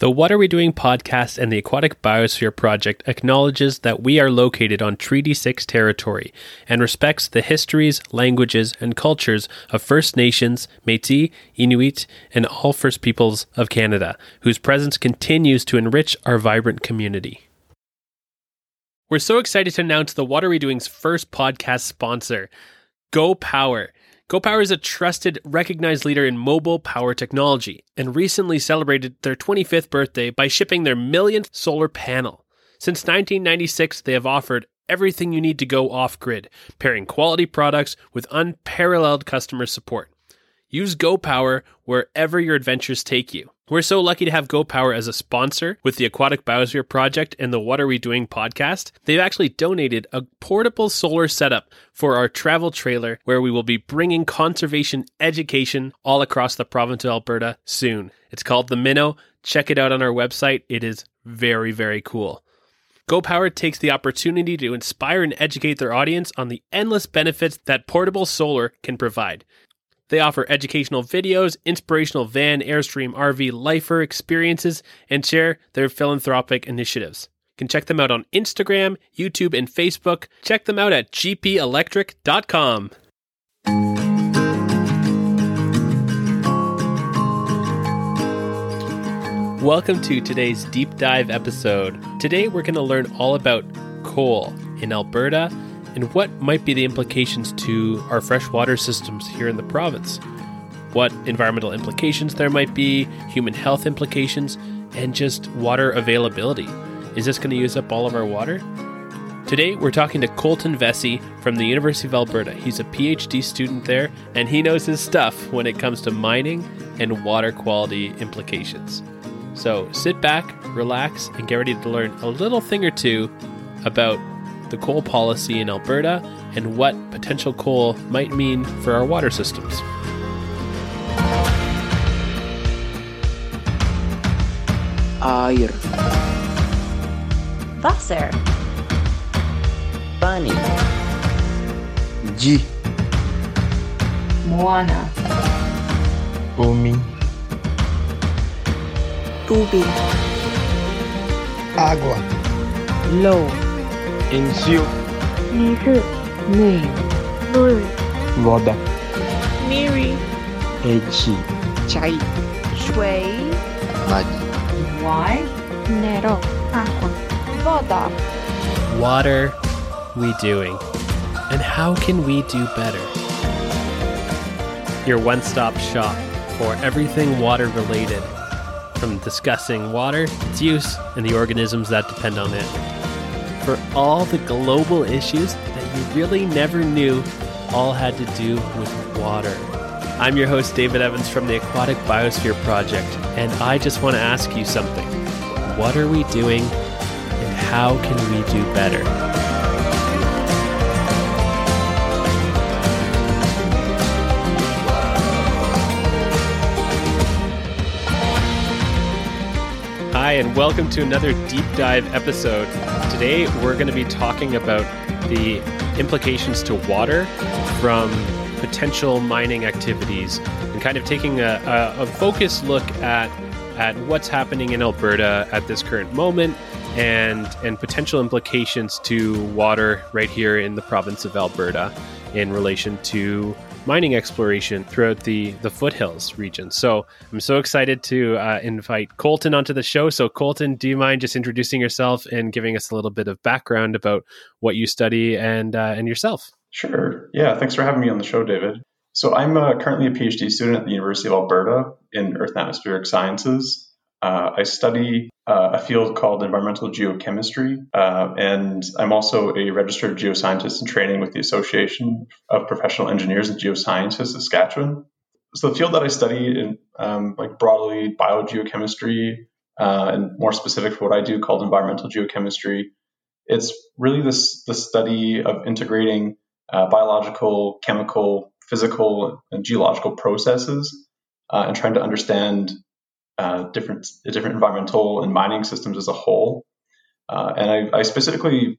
The What Are We Doing podcast and the Aquatic Biosphere Project acknowledges that we are located on Treaty 6 territory and respects the histories, languages, and cultures of First Nations, Metis, Inuit, and all First Peoples of Canada, whose presence continues to enrich our vibrant community. We're so excited to announce the What Are We Doing's first podcast sponsor, GoPower. GoPower is a trusted, recognized leader in mobile power technology and recently celebrated their 25th birthday by shipping their millionth solar panel. Since 1996, they have offered everything you need to go off grid, pairing quality products with unparalleled customer support. Use GoPower wherever your adventures take you. We're so lucky to have GoPower as a sponsor with the Aquatic Biosphere Project and the What Are We Doing podcast. They've actually donated a portable solar setup for our travel trailer where we will be bringing conservation education all across the province of Alberta soon. It's called the Minnow. Check it out on our website. It is very, very cool. GoPower takes the opportunity to inspire and educate their audience on the endless benefits that portable solar can provide. They offer educational videos, inspirational van, Airstream, RV, lifer experiences, and share their philanthropic initiatives. You can check them out on Instagram, YouTube, and Facebook. Check them out at gpelectric.com. Welcome to today's deep dive episode. Today we're going to learn all about coal in Alberta and what might be the implications to our freshwater systems here in the province. What environmental implications there might be, human health implications, and just water availability. Is this going to use up all of our water? Today, we're talking to Colton Vesey from the University of Alberta. He's a PhD student there, and he knows his stuff when it comes to mining and water quality implications. So sit back, relax, and get ready to learn a little thing or two about the coal policy in Alberta, and what potential coal might mean for our water systems. Air. Wasser. Pani. G. Moana. Bumi. Tubig. Água. Low enzio, Mizu, name, Lulu, Voda. Miri, Echi. Chai, Shui, Magi, Why, Nero, Aqua, Voda. What are we doing? And how can we do better? Your one stop shop for everything water related, from discussing water, its use, and the organisms that depend on it. All the global issues that you really never knew all had to do with water. I'm your host, David Evans from the Aquatic Biosphere Project, and I just want to ask you something. What are we doing, and how can we do better? Hi, and welcome to another deep dive episode. Today, we're going to be talking about the implications to water from potential mining activities and kind of taking a, a, a focused look at, at what's happening in Alberta at this current moment and, and potential implications to water right here in the province of Alberta in relation to mining exploration throughout the the foothills region. So I'm so excited to uh, invite Colton onto the show. So Colton, do you mind just introducing yourself and giving us a little bit of background about what you study and uh, and yourself? Sure. Yeah. Thanks for having me on the show, David. So I'm uh, currently a PhD student at the University of Alberta in Earth and Atmospheric Sciences. Uh, I study uh, a field called environmental geochemistry, uh, and I'm also a registered geoscientist in training with the Association of Professional Engineers and Geoscientists, of Saskatchewan. So the field that I study, in, um, like broadly biogeochemistry, uh, and more specific for what I do, called environmental geochemistry, it's really this the study of integrating uh, biological, chemical, physical, and geological processes, uh, and trying to understand uh, different different environmental and mining systems as a whole. Uh, and I, I, specifically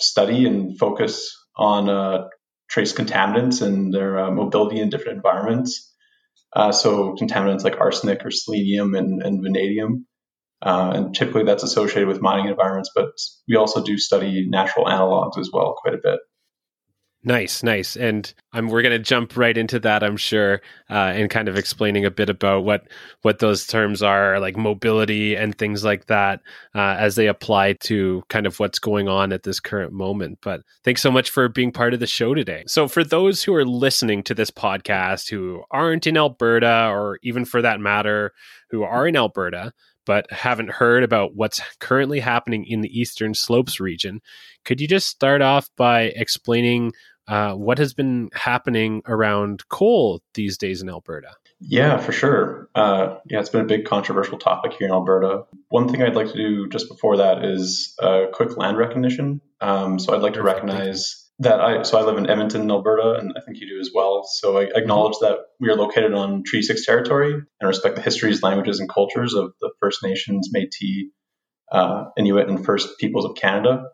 study and focus on uh, trace contaminants and their uh, mobility in different environments. Uh, so contaminants like arsenic or selenium and, and vanadium. And typically that's associated with mining environments, but we also do study natural analogs as well quite a bit. Nice, nice, and um, we're going to jump right into that, I'm sure, uh, and kind of explaining a bit about what what those terms are, like mobility and things like that, uh, as they apply to kind of what's going on at this current moment. But thanks so much for being part of the show today. So, for those who are listening to this podcast who aren't in Alberta, or even for that matter, who are in Alberta, but haven't heard about what's currently happening in the Eastern Slopes region, could you just start off by explaining uh, what has been happening around coal these days in Alberta? Yeah, for sure. Uh, yeah, it's been a big controversial topic here in Alberta. One thing I'd like to do just before that is a quick land recognition. Um, so I'd like to recognize that I so I live in Edmonton, Alberta, and I think you do as well. So I acknowledge that we are located on Treaty Six territory and respect the histories, languages, and cultures of the First Nations, Métis, uh, Inuit, and First Peoples of Canada.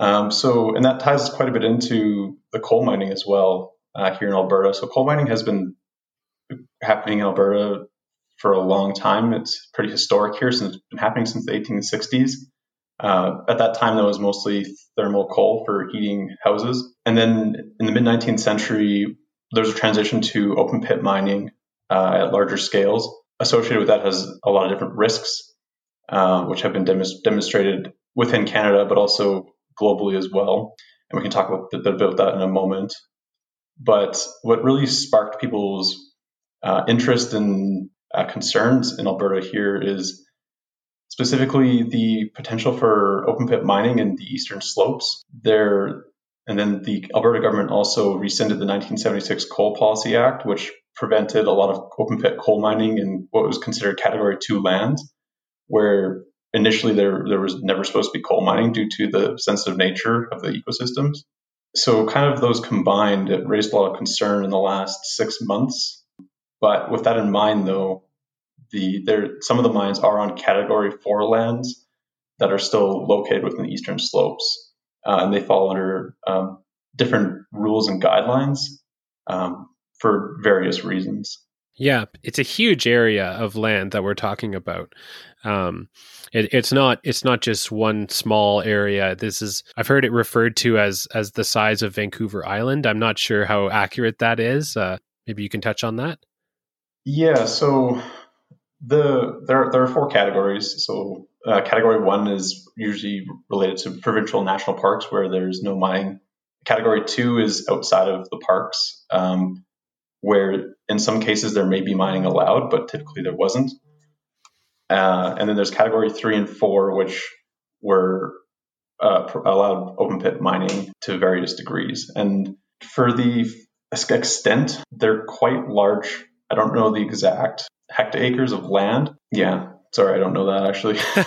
Um, so, and that ties quite a bit into the coal mining as well uh, here in Alberta. So, coal mining has been happening in Alberta for a long time. It's pretty historic here since it's been happening since the 1860s. Uh, at that time, that was mostly thermal coal for heating houses. And then in the mid 19th century, there was a transition to open pit mining uh, at larger scales. Associated with that has a lot of different risks, uh, which have been dem- demonstrated within Canada, but also globally as well. And we can talk a bit about that in a moment. But what really sparked people's uh, interest and uh, concerns in Alberta here is specifically the potential for open pit mining in the eastern slopes. There, and then the Alberta government also rescinded the 1976 Coal Policy Act, which prevented a lot of open pit coal mining in what was considered Category 2 land, where initially there there was never supposed to be coal mining due to the sensitive nature of the ecosystems. So kind of those combined, it raised a lot of concern in the last six months. But with that in mind, though, the there some of the mines are on Category Four lands that are still located within the eastern slopes, uh, and they fall under um, different rules and guidelines um, for various reasons. Yeah, it's a huge area of land that we're talking about. Um, it, it's not it's not just one small area. This is I've heard it referred to as as the size of Vancouver Island. I'm not sure how accurate that is. Uh, maybe you can touch on that. Yeah. So the there there are four categories. So uh, category one is usually related to provincial national parks where there's no mining. Category two is outside of the parks, um, where in some cases there may be mining allowed, but typically there wasn't. Uh, and then there's category three and four, which were uh, allowed open pit mining to various degrees. And for the extent, they're quite large. I don't know the exact hectares of land. Yeah, Sorry, I don't know that actually.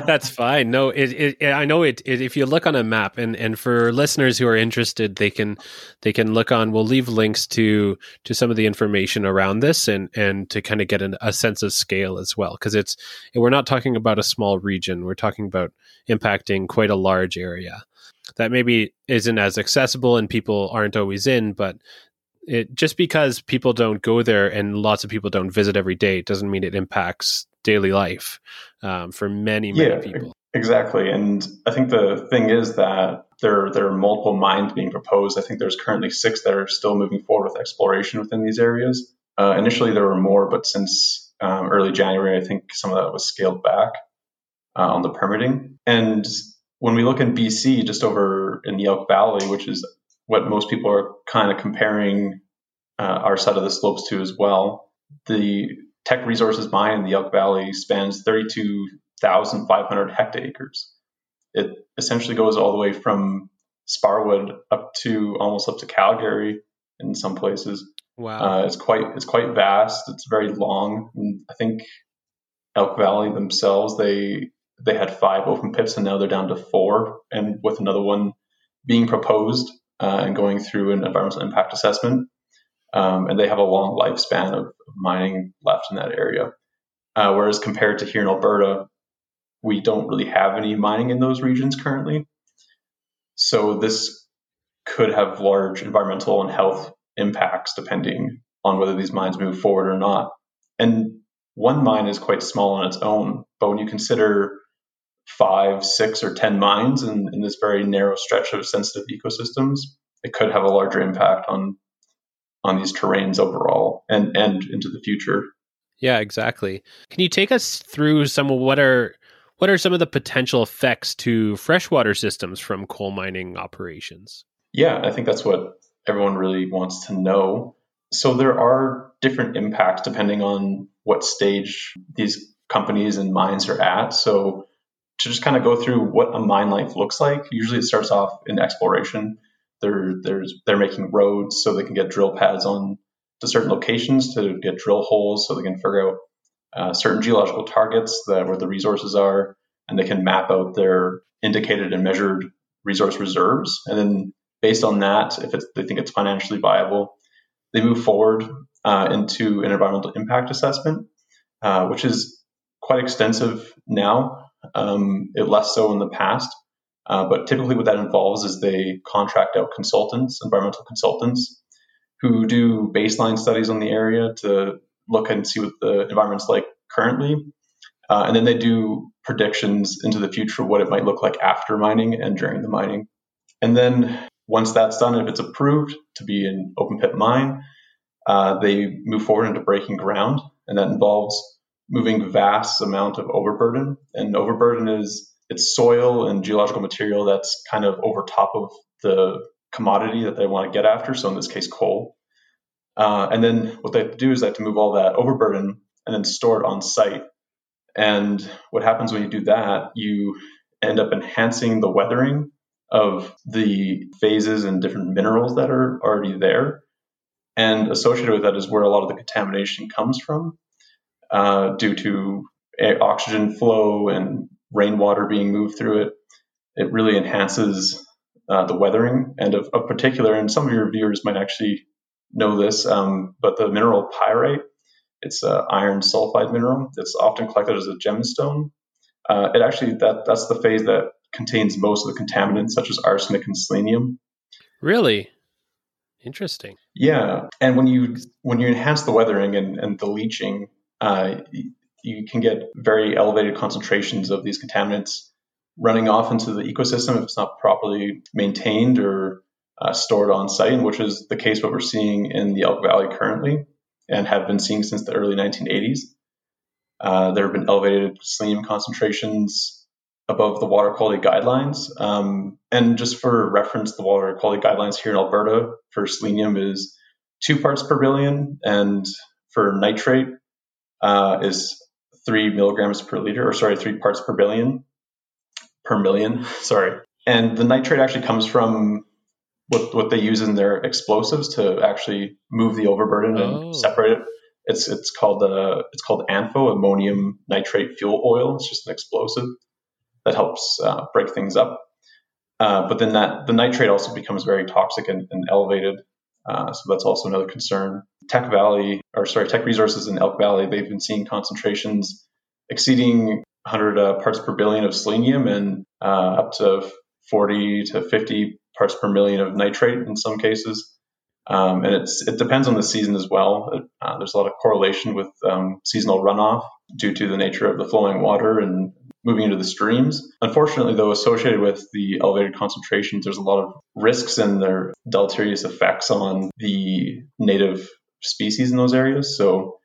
That's fine. No, it, it, I know it, it, If you look on a map, and and for listeners who are interested, they can they can look on. We'll leave links to to some of the information around this, and and to kind of get an, a sense of scale as well, because it's we're not talking about a small region. We're talking about impacting quite a large area that maybe isn't as accessible and people aren't always in, but it just because people don't go there and lots of people don't visit every day doesn't mean it impacts daily life um, for many many yeah, people. Exactly, and I think the thing is that there there are multiple mines being proposed. I think there's currently six that are still moving forward with exploration within these areas. Uh, initially, there were more, but since um, early January, I think some of that was scaled back uh, on the permitting. And when we look in BC, just over in the Elk Valley, which is what most people are kind of comparing uh, our side of the slopes to as well, the Teck Resources mine in the Elk Valley spans 32,500 hectares. It essentially goes all the way from Sparwood up to almost up to Calgary in some places. Wow, uh, it's quite it's quite vast. It's very long. And I think Elk Valley themselves they they had five open pits and now they're down to four, and with another one being proposed uh, and going through an environmental impact assessment um, and they have a long lifespan of, mining left in that area. Uh, whereas compared to here in Alberta, we don't really have any mining in those regions currently. So this could have large environmental and health impacts depending on whether these mines move forward or not. And one mine is quite small on its own, but when you consider five, six, or 10 mines in, in this very narrow stretch of sensitive ecosystems, it could have a larger impact on on these terrains overall and and into the future. Yeah, exactly. Can you take us through some of what are what are some of the potential effects to freshwater systems from coal mining operations? Yeah, I think that's what everyone really wants to know. So there are different impacts depending on what stage these companies and mines are at. So to just kind of go through what a mine life looks like, usually it starts off in exploration. They're, there's, they're making roads so they can get drill pads on to certain locations to get drill holes so they can figure out uh, certain geological targets that where the resources are, and they can map out their indicated and measured resource reserves. And then based on that, if they think it's financially viable, they move forward uh, into an environmental impact assessment, uh, which is quite extensive now. Um, it less so in the past, uh, but typically what that involves is they contract out consultants, environmental consultants, who do baseline studies on the area to look and see what the environment's like currently, uh, and then they do predictions into the future of what it might look like after mining and during the mining. And then once that's done, if it's approved to be an open pit mine, uh, they move forward into breaking ground, and that involves moving vast amount of overburden. And overburden is it's soil and geological material that's kind of over top of the commodity that they want to get after. So in this case, coal. Uh, and then what they have to do is they have to move all that overburden and then store it on site. And what happens when you do that, you end up enhancing the weathering of the phases and different minerals that are already there. And associated with that is where a lot of the contamination comes from uh, due to oxygen flow and rainwater being moved through it. It really enhances uh, the weathering. And of, of, particular, and some of your viewers might actually know this, um, but the mineral pyrite, it's an iron sulfide mineral. It's often collected as a gemstone. Uh, it actually that that's the phase that contains most of the contaminants, such as arsenic and selenium. Really interesting. Yeah, and when you when you enhance the weathering and, and the leaching, uh, you can get very elevated concentrations of these contaminants running off into the ecosystem if it's not properly maintained or uh, stored on site, which is the case what we're seeing in the Elk Valley currently and have been seeing since the early 1980s. Uh, there have been elevated selenium concentrations above the water quality guidelines. Um, and just for reference, the water quality guidelines here in Alberta for selenium is two parts per billion, and for nitrate uh, is three milligrams per liter, or sorry, three parts per billion per million. Sorry. And the nitrate actually comes from what, what they use in their explosives to actually move the overburden oh. and separate it. It's it's called uh, it's called ANFO, ammonium nitrate fuel oil. It's just an explosive that helps uh, break things up. Uh, but then that the nitrate also becomes very toxic and, and elevated. Uh, so that's also another concern. Teck Valley, or sorry, Teck Resources in Elk Valley, they've been seeing concentrations exceeding 100 uh, parts per billion of selenium and uh, up to 40 to 50 parts per million of nitrate in some cases. Um, and it depends on the season as well. Uh, there's a lot of correlation with um, seasonal runoff due to the nature of the flowing water and moving into the streams. Unfortunately, though, associated with the elevated concentrations, there's a lot of risks and their deleterious effects on the native species in those areas. So,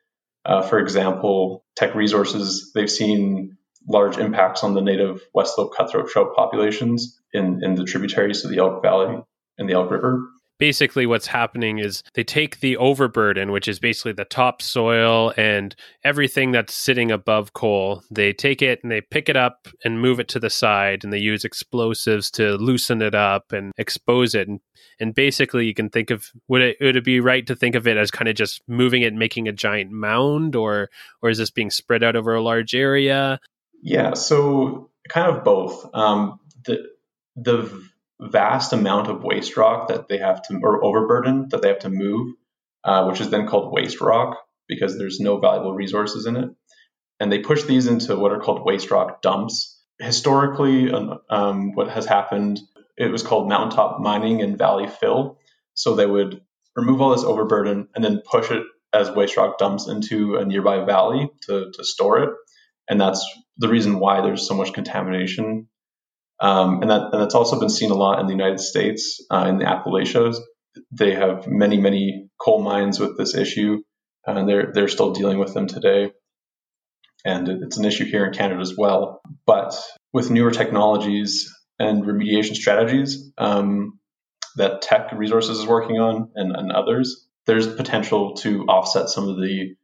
uh, for example, Teck Resources, they've seen large impacts on the native West Slope cutthroat trout populations in, in the tributaries to the Elk Valley and the Elk River basically what's happening is they take the overburden which is basically the topsoil and everything that's sitting above coal they take it and they pick it up and move it to the side and they use explosives to loosen it up and expose it. And, and basically you can think of would it would it be right to think of it as kind of just moving it and making a giant mound or or is this being spread out over a large area? Yeah so kind of both. Um, the the vast amount of waste rock that they have to, or overburden that they have to move, uh, which is then called waste rock because there's no valuable resources in it. And they push these into what are called waste rock dumps. Historically, um, what has happened, it was called mountaintop mining and valley fill. So they would remove all this overburden and then push it as waste rock dumps into a nearby valley to, to store it. And that's the reason why there's so much contamination. Um, and, that, and that's also been seen a lot in the United States, uh, in the Appalachians. They have many, many coal mines with this issue, and they're, they're still dealing with them today. And it's an issue here in Canada as well. But with newer technologies and remediation strategies um, that Teck Resources is working on and, and others, there's potential to offset some of the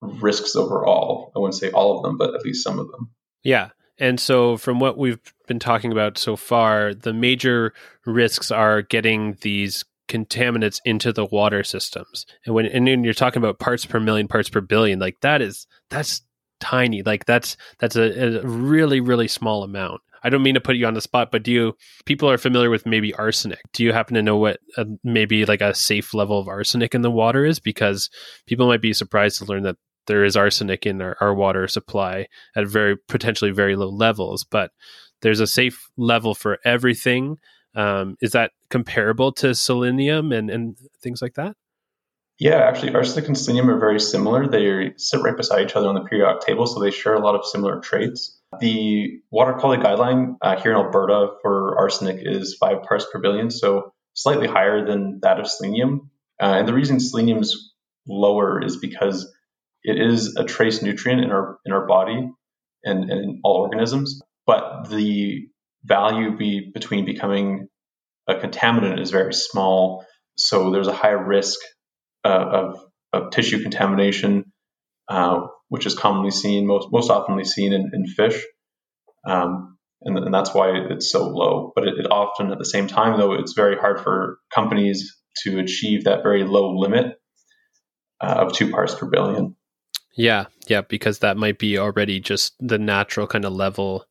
risks overall. I wouldn't say all of them, but at least some of them. Yeah. And so, from what we've been talking about so far, the major risks are getting these contaminants into the water systems. And when and when you're talking about parts per million, parts per billion, like that is that's tiny. Like that's that's a, a really really small amount. I don't mean to put you on the spot, but do you people are familiar with maybe arsenic? Do you happen to know what a, maybe like a safe level of arsenic in the water is? Because people might be surprised to learn that there is arsenic in our, our water supply at very potentially very low levels, but there's a safe level for everything. Um, is that comparable to selenium and, and things like that? Yeah, actually, arsenic and selenium are very similar. They sit right beside each other on the periodic table, so they share a lot of similar traits. The water quality guideline uh, here in Alberta for arsenic is five parts per billion, so slightly higher than that of selenium. Uh, and the reason selenium's lower is because it is a trace nutrient in our in our body and, and in all organisms, but the value be, between becoming a contaminant is very small. So there's a high risk uh, of, of tissue contamination, uh, which is commonly seen, most most oftenly seen in, in fish, um, and, and, that's why it's so low. But it, it, often, at the same time, though, it's very hard for companies to achieve that very low limit uh, of two parts per billion. Yeah, yeah, because that might be already just the natural kind of level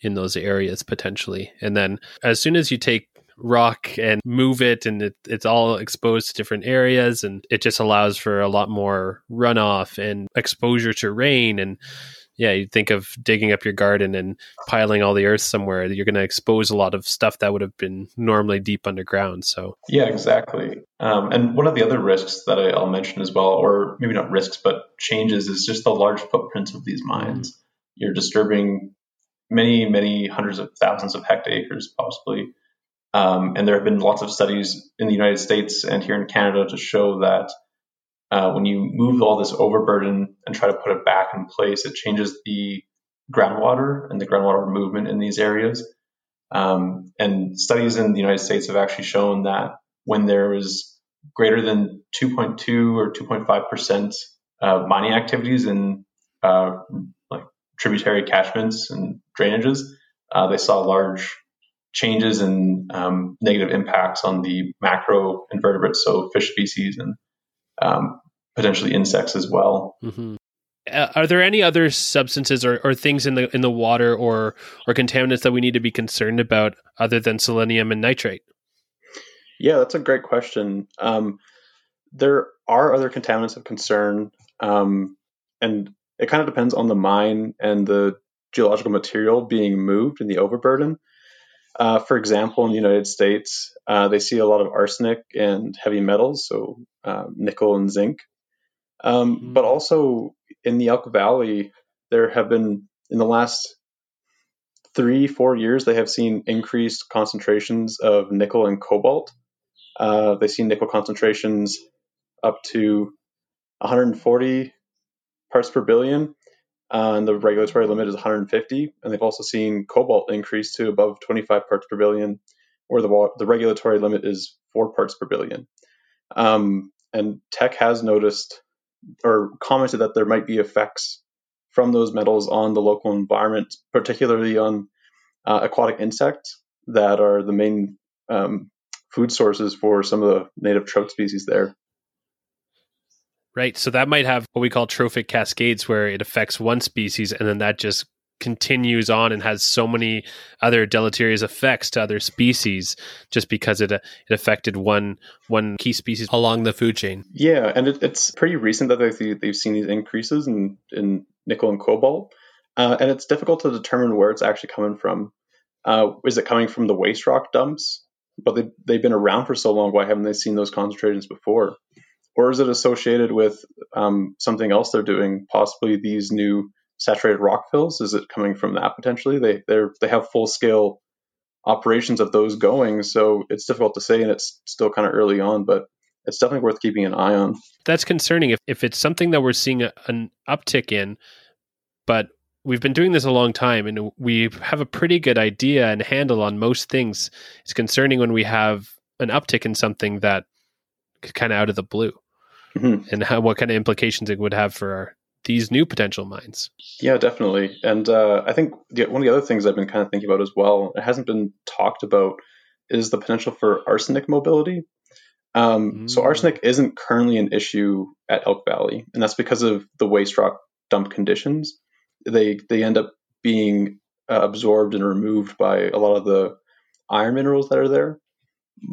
in those areas potentially. And then as soon as you take rock and move it and it, it's all exposed to different areas and it just allows for a lot more runoff and exposure to rain and yeah you think of digging up your garden and piling all the earth somewhere you're going to expose a lot of stuff that would have been normally deep underground so. Yeah exactly. Um, and one of the other risks that I, will mention as well or maybe not risks but changes is just the large footprints of these mines. Mm-hmm. you're disturbing many many hundreds of thousands of hectares possibly. Um, and there have been lots of studies in the United States and here in Canada to show that uh, when you move all this overburden and try to put it back in place, it changes the groundwater and the groundwater movement in these areas. Um, and studies in the United States have actually shown that when there is greater than 2.2 or 2.5 percent uh, mining activities in uh, like tributary catchments and drainages, uh, they saw large changes and um, negative impacts on the macro invertebrates, so fish species and um, potentially insects as well. Mm-hmm. Uh, are there any other substances or, or things in the in the water or or contaminants that we need to be concerned about other than selenium and nitrate? Yeah, that's a great question. Um, there are other contaminants of concern, um, and it kind of depends on the mine and the geological material being moved and the overburden. Uh, for example, in the United States, uh, they see a lot of arsenic and heavy metals, so uh, nickel and zinc. Um, mm-hmm. But also in the Elk Valley, there have been, in the last three, four years, they have seen increased concentrations of nickel and cobalt. Uh, they see nickel concentrations up to 140 parts per billion, uh, and the regulatory limit is 150. And they've also seen cobalt increase to above 25 parts per billion, where the the regulatory limit is four parts per billion. Um, and Teck has noticed or commented that there might be effects from those metals on the local environment, particularly on uh, aquatic insects that are the main um, food sources for some of the native trout species there. Right. So that might have what we call trophic cascades where it affects one species and then that just continues on and has so many other deleterious effects to other species just because it uh, it affected one one key species along the food chain. Yeah, and it, it's pretty recent that they've, they've seen these increases in in nickel and cobalt, uh, and it's difficult to determine where it's actually coming from. Uh, is it coming from the waste rock dumps? But they they've been around for so long. Why haven't they seen those concentrations before? Or is it associated with um, something else they're doing? Possibly these new saturated rock fills. Is it coming from that potentially? They they they have full scale operations of those going, so it's difficult to say, and it's still kind of early on, but it's definitely worth keeping an eye on. That's concerning if if it's something that we're seeing a, an uptick in, but we've been doing this a long time and we have a pretty good idea and handle on most things. It's concerning when we have an uptick in something that kind of out of the blue mm-hmm. and how what kind of implications it would have for our, these new potential mines. Yeah, definitely. And uh, I think the, one of the other things I've been kind of thinking about as well, it hasn't been talked about, is the potential for arsenic mobility. Um, mm. So arsenic isn't currently an issue at Elk Valley, and that's because of the waste rock dump conditions. They they end up being uh, absorbed and removed by a lot of the iron minerals that are there.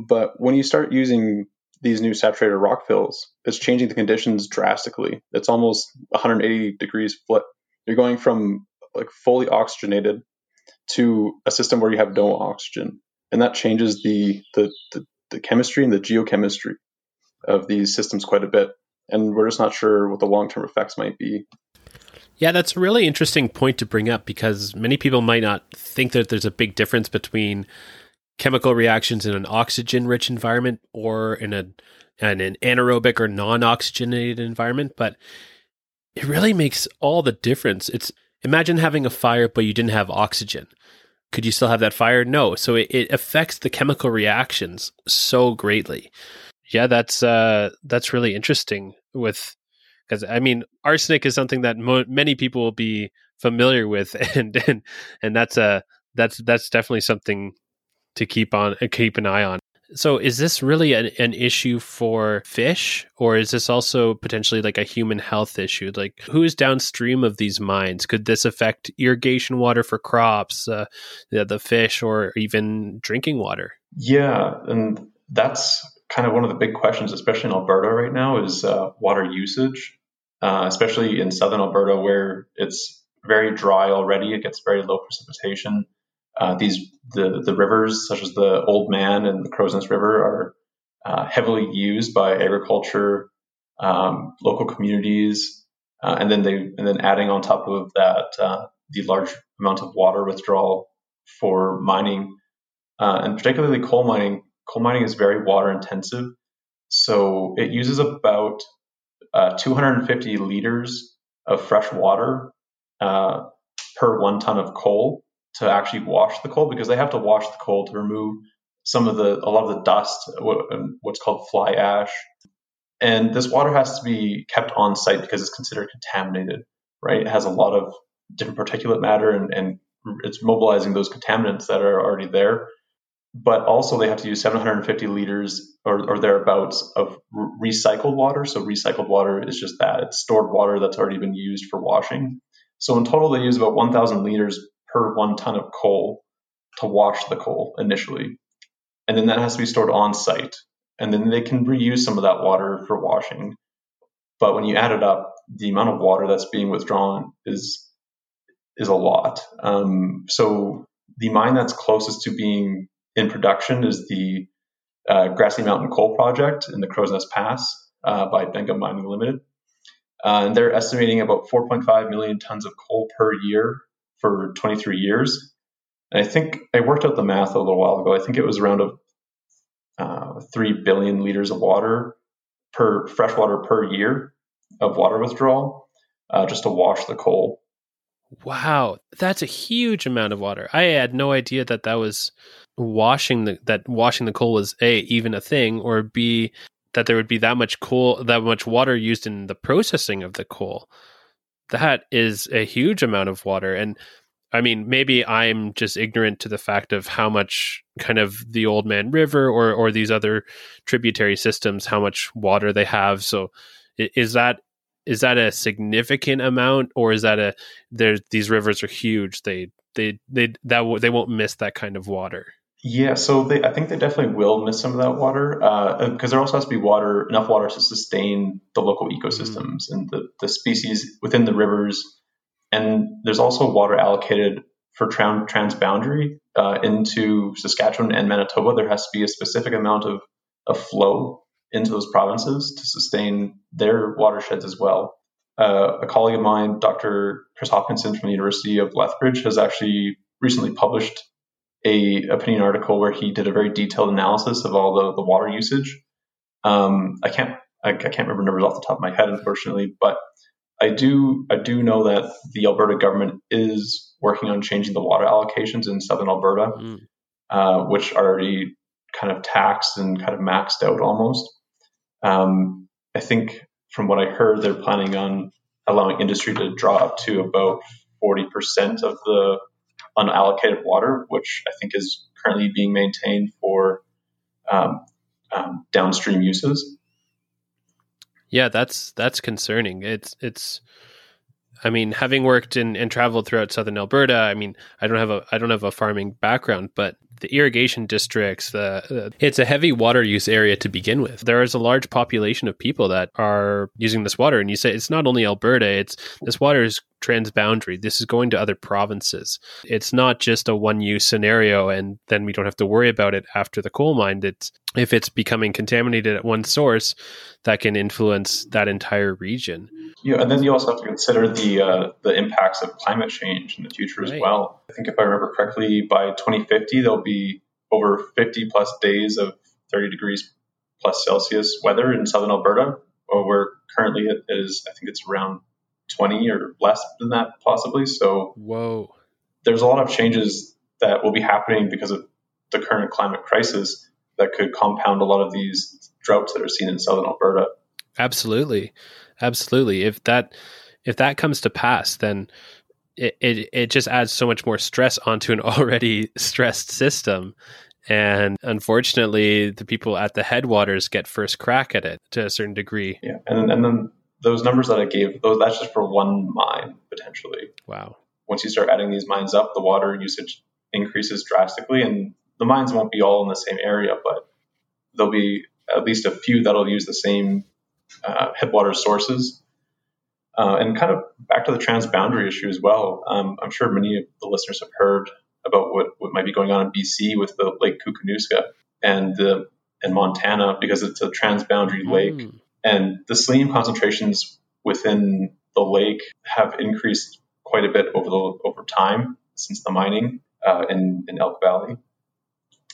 But when you start using these new saturated rock fills, it's changing the conditions drastically. It's almost 180 degrees flip. You're going from like fully oxygenated to a system where you have no oxygen, and that changes the the, the, the chemistry and the geochemistry of these systems quite a bit. And we're just not sure what the long term effects might be. Yeah, that's a really interesting point to bring up because many people might not think that there's a big difference between chemical reactions in an oxygen rich environment or in a in an anaerobic or non-oxygenated environment but it really makes all the difference. It's imagine having a fire but you didn't have oxygen. Could you still have that fire? No. So it, it affects the chemical reactions so greatly. Yeah that's uh that's really interesting with because i mean arsenic is something that mo- many people will be familiar with and and and that's a that's that's definitely something to keep on uh, keep an eye on. So, is this really an, an, issue for fish, or is this also potentially like a human health issue? Like, who is downstream of these mines? Could this affect irrigation water for crops, uh, the, the fish, or even drinking water? Yeah, and that's kind of one of the big questions, especially in Alberta right now, is uh, water usage, uh, especially in southern Alberta where it's very dry already. It gets very low precipitation. Uh, these the the rivers such as the Oldman and the Crowsnest River are uh, heavily used by agriculture, um, local communities, uh, and then they and then adding on top of that uh, the large amount of water withdrawal for mining, uh, and particularly coal mining. Coal mining is very water intensive, so it uses about uh, 250 liters of fresh water per one ton of coal to actually wash the coal because they have to wash the coal to remove some of the a lot of the dust, and um, what's called fly ash, and this water has to be kept on site because it's considered contaminated. Right, it has a lot of different particulate matter and, and it's mobilizing those contaminants that are already there. But also, they have to use 750 liters or, or thereabouts of re- recycled water. So, recycled water is just that it's stored water that's already been used for washing. So, in total, they use about 1,000 liters per one ton of coal to wash the coal initially. And then that has to be stored on site. And then they can reuse some of that water for washing. But when you add it up, the amount of water that's being withdrawn is is a lot. Um, so the mine that's closest to being in production is the uh, Grassy Mountain Coal Project in the Crowsnest Pass uh, by Benga Mining Limited. Uh, and they're estimating about 4.5 million tons of coal per year for 23 years. And I think I worked out the math a little while ago. I think it was around a, uh, 3 billion liters of water per fresh water per year of water withdrawal uh, just to wash the coal. Wow, that's a huge amount of water. I had no idea that that was washing the that washing the coal was a even a thing or b that there would be that much coal that much water used in the processing of the coal that is a huge amount of water. And i mean maybe i'm just ignorant to the fact of how much kind of the Oldman river or or these other tributary systems how much water they have. So is that is that a significant amount or is that a there these rivers are huge. They they they that they won't miss that kind of water yeah, so they, I think they definitely will miss some of that water because uh, there also has to be water, enough water to sustain the local ecosystems mm-hmm. and the, the species within the rivers. And there's also water allocated for trans transboundary uh, into Saskatchewan and Manitoba. There has to be a specific amount of, of flow into those provinces to sustain their watersheds as well. Uh, a colleague of mine, Dr. Chris Hopkinson from the University of Lethbridge, has actually recently published a opinion article where he did a very detailed analysis of all the, the water usage. Um, I can't I, I, can't remember numbers off the top of my head, unfortunately, but I do I do know that the Alberta government is working on changing the water allocations in southern Alberta, mm. uh, which are already kind of taxed and kind of maxed out almost. Um, I think from what I heard, they're planning on allowing industry to draw up to about 40% of the unallocated water, which I think is currently being maintained for um, um, downstream uses. Yeah, that's that's concerning. It's it's I mean, having worked in and traveled throughout southern Alberta, I mean, I don't have a I don't have a farming background, but the irrigation districts, the, it's a heavy water use area to begin with. There is a large population of people that are using this water, and you say it's not only Alberta; it's this water is transboundary. This is going to other provinces. It's not just a one use scenario, and then we don't have to worry about it after the coal mine. It's if it's becoming contaminated at one source, that can influence that entire region. Yeah, and then you also have to consider the uh, the impacts of climate change in the future right. as well. I think if I remember correctly, by 2050 there'll be over 50 plus days of 30 degrees plus Celsius weather in southern Alberta, where currently it is I think it's around 20 or less than that possibly. So whoa, there's a lot of changes that will be happening because of the current climate crisis that could compound a lot of these droughts that are seen in southern Alberta. Absolutely, absolutely. If that if that comes to pass, then it, it, it just adds so much more stress onto an already stressed system. And unfortunately, the people at the headwaters get first crack at it to a certain degree. Yeah, and and then those numbers that I gave, those that's just for one mine potentially. Wow. Once you start adding these mines up, the water usage increases drastically, and the mines won't be all in the same area, but there'll be at least a few that'll use the same uh, headwater sources. Uh, and kind of back to the transboundary issue as well. Um, I'm sure many of the listeners have heard about what, what might be going on in BC with the Lake Koocanusa and the and Montana because it's a transboundary mm. lake, and the selenium concentrations within the lake have increased quite a bit over the over time since the mining uh, in in Elk Valley.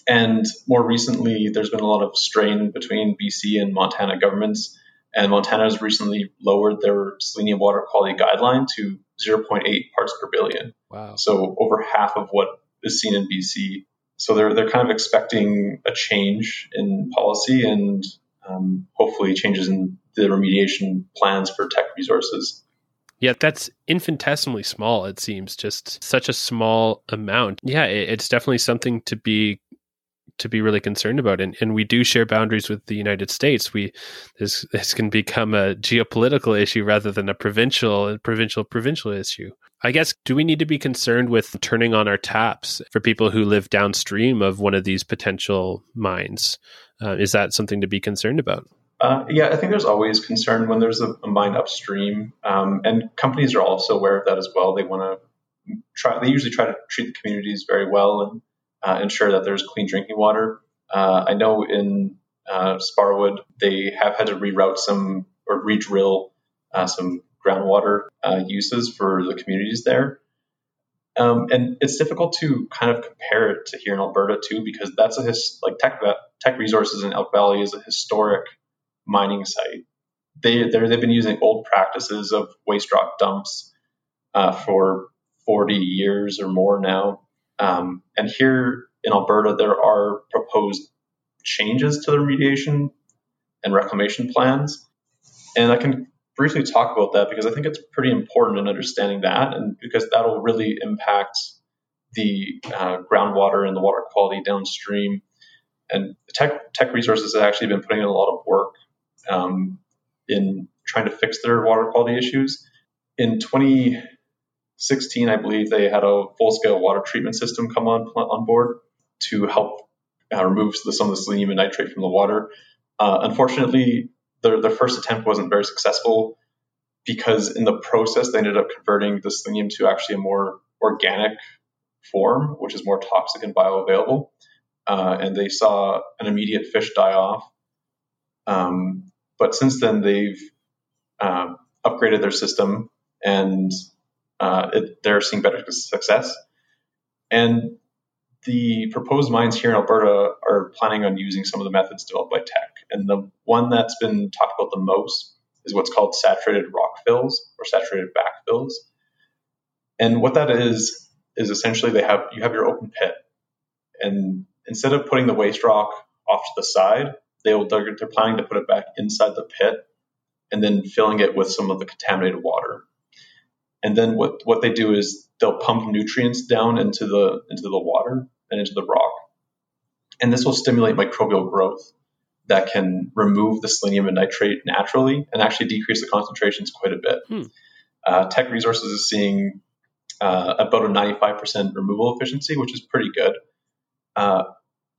And more recently, there's been a lot of strain between BC and Montana governments and Montana has recently lowered their selenium water quality guideline to 0.8 parts per billion. Wow. So over half of what is seen in BC. So they're, they're kind of expecting a change in policy and um, hopefully changes in the remediation plans for Teck Resources. Yeah, that's infinitesimally small, it seems, just such a small amount. Yeah, it's definitely something to be to be really concerned about. And, and we do share boundaries with the United States. We this this can become a geopolitical issue rather than a provincial provincial provincial issue. I guess do we need to be concerned with turning on our taps for people who live downstream of one of these potential mines? Uh, is that something to be concerned about? Uh, yeah, I think there's always concern when there's a, a mine upstream, um, and companies are also aware of that as well. They want to try. They usually try to treat the communities very well and uh, ensure that there's clean drinking water. Uh, I know in uh, Sparwood they have had to reroute some or re-drill uh, some groundwater uh, uses for the communities there. Um, and it's difficult to kind of compare it to here in Alberta too, because that's a his, like tech Teck Resources in Elk Valley is a historic mining site. They they've been using old practices of waste rock dumps uh, for 40 years or more now. Um, and here in Alberta, there are proposed changes to the remediation and reclamation plans. And I can briefly talk about that because I think it's pretty important in understanding that, and because that'll really impact the uh, groundwater and the water quality downstream. And Teck, Teck Resources has actually been putting in a lot of work um, in trying to fix their water quality issues. In 20, 16, I believe they had a full scale water treatment system come on on board to help uh, remove the, some of the selenium and nitrate from the water. Uh, unfortunately, their, their first attempt wasn't very successful because in the process they ended up converting the selenium to actually a more organic form, which is more toxic and bioavailable. Uh, and they saw an immediate fish die off. Um, but since then, they've uh, upgraded their system and uh, it, they're seeing better success. And the proposed mines here in Alberta are planning on using some of the methods developed by Teck. And the one that's been talked about the most is what's called saturated rock fills or saturated backfills. And what that is is essentially they have you have your open pit, and instead of putting the waste rock off to the side, they'll they're, they're planning to put it back inside the pit, and then filling it with some of the contaminated water. And then what what they do is they'll pump nutrients down into the into the water and into the rock, and this will stimulate microbial growth that can remove the selenium and nitrate naturally and actually decrease the concentrations quite a bit. Hmm. Uh, Teck Resources is seeing uh, about a 95% removal efficiency, which is pretty good. Uh,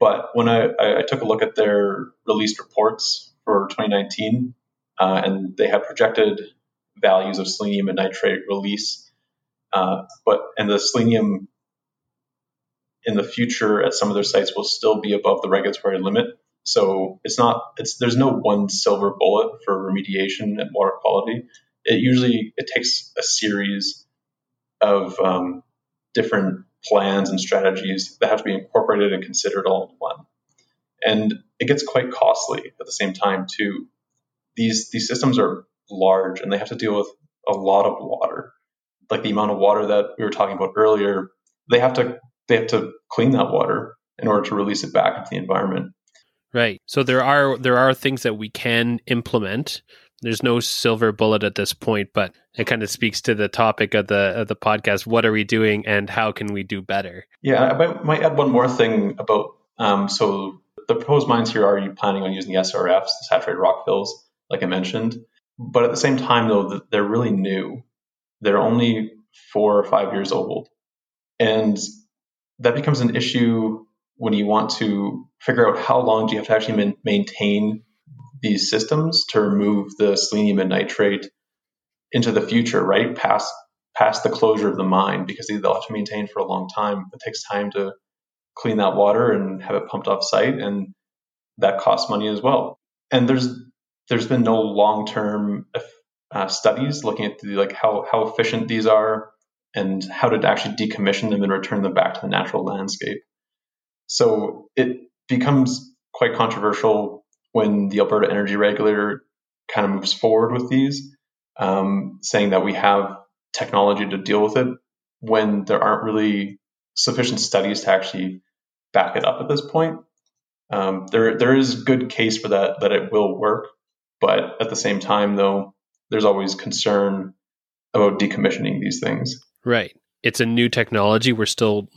but when I, I, took a look at their released reports for 2019, uh, and they had projected values of selenium and nitrate release, uh, but and the selenium in the future at some of their sites will still be above the regulatory limit. So it's not it's there's no one silver bullet for remediation and water quality. It usually it takes a series of um, different plans and strategies that have to be incorporated and considered all in one. And it gets quite costly at the same time too. These these systems are large and they have to deal with a lot of water. Like the amount of water that we were talking about earlier, they have to they have to clean that water in order to release it back into the environment. Right. So there are there are things that we can implement. There's no silver bullet at this point, but it kind of speaks to the topic of the of the podcast. What are we doing, and how can we do better? Yeah, I might add one more thing about. Um, so the proposed mines here are you planning on using the SRFs, the saturated rock fills, like I mentioned, but at the same time though they're really new. They're only four or five years old, and that becomes an issue when you want to figure out how long do you have to actually man- maintain these systems to remove the selenium and nitrate into the future, right? Past past the closure of the mine, because they'll have to maintain for a long time. It takes time to clean that water and have it pumped off site, and that costs money as well. And there's there's been no long term uh, studies looking at the, like how how efficient these are and how to actually decommission them and return them back to the natural landscape. So it becomes quite controversial when the Alberta Energy Regulator kind of moves forward with these, um, saying that we have technology to deal with it when there aren't really sufficient studies to actually back it up at this point. Um, there, there is good case for that that it will work, but at the same time, though, there's always concern about decommissioning these things. Right it's a new technology. We're still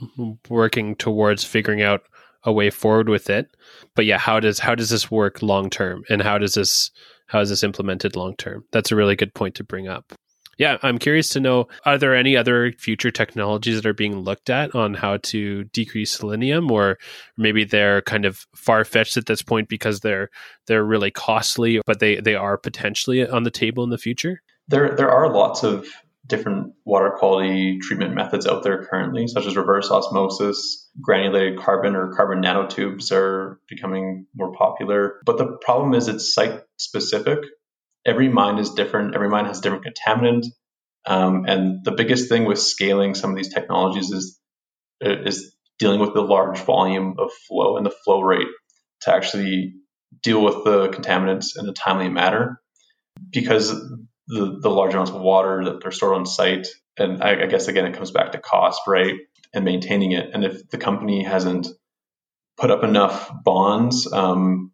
working towards figuring out a way forward with it. But yeah, how does how does this work long term, and how does this how is this implemented long term? That's a really good point to bring up. Yeah, I'm curious to know are there any other future technologies that are being looked at on how to decrease selenium or maybe they're kind of far fetched at this point because they're they're really costly but they they are potentially on the table in the future? There there are lots of different water quality treatment methods out there currently, such as reverse osmosis, granulated carbon or carbon nanotubes are becoming more popular. But the problem is it's site specific. Every mine is different. Every mine has different contaminant. Um, and the biggest thing with scaling some of these technologies is is dealing with the large volume of flow and the flow rate to actually deal with the contaminants in a timely manner because the, the large amounts of water that are stored on site. And I, I guess again, it comes back to cost, right? And maintaining it. And if the company hasn't put up enough bonds um,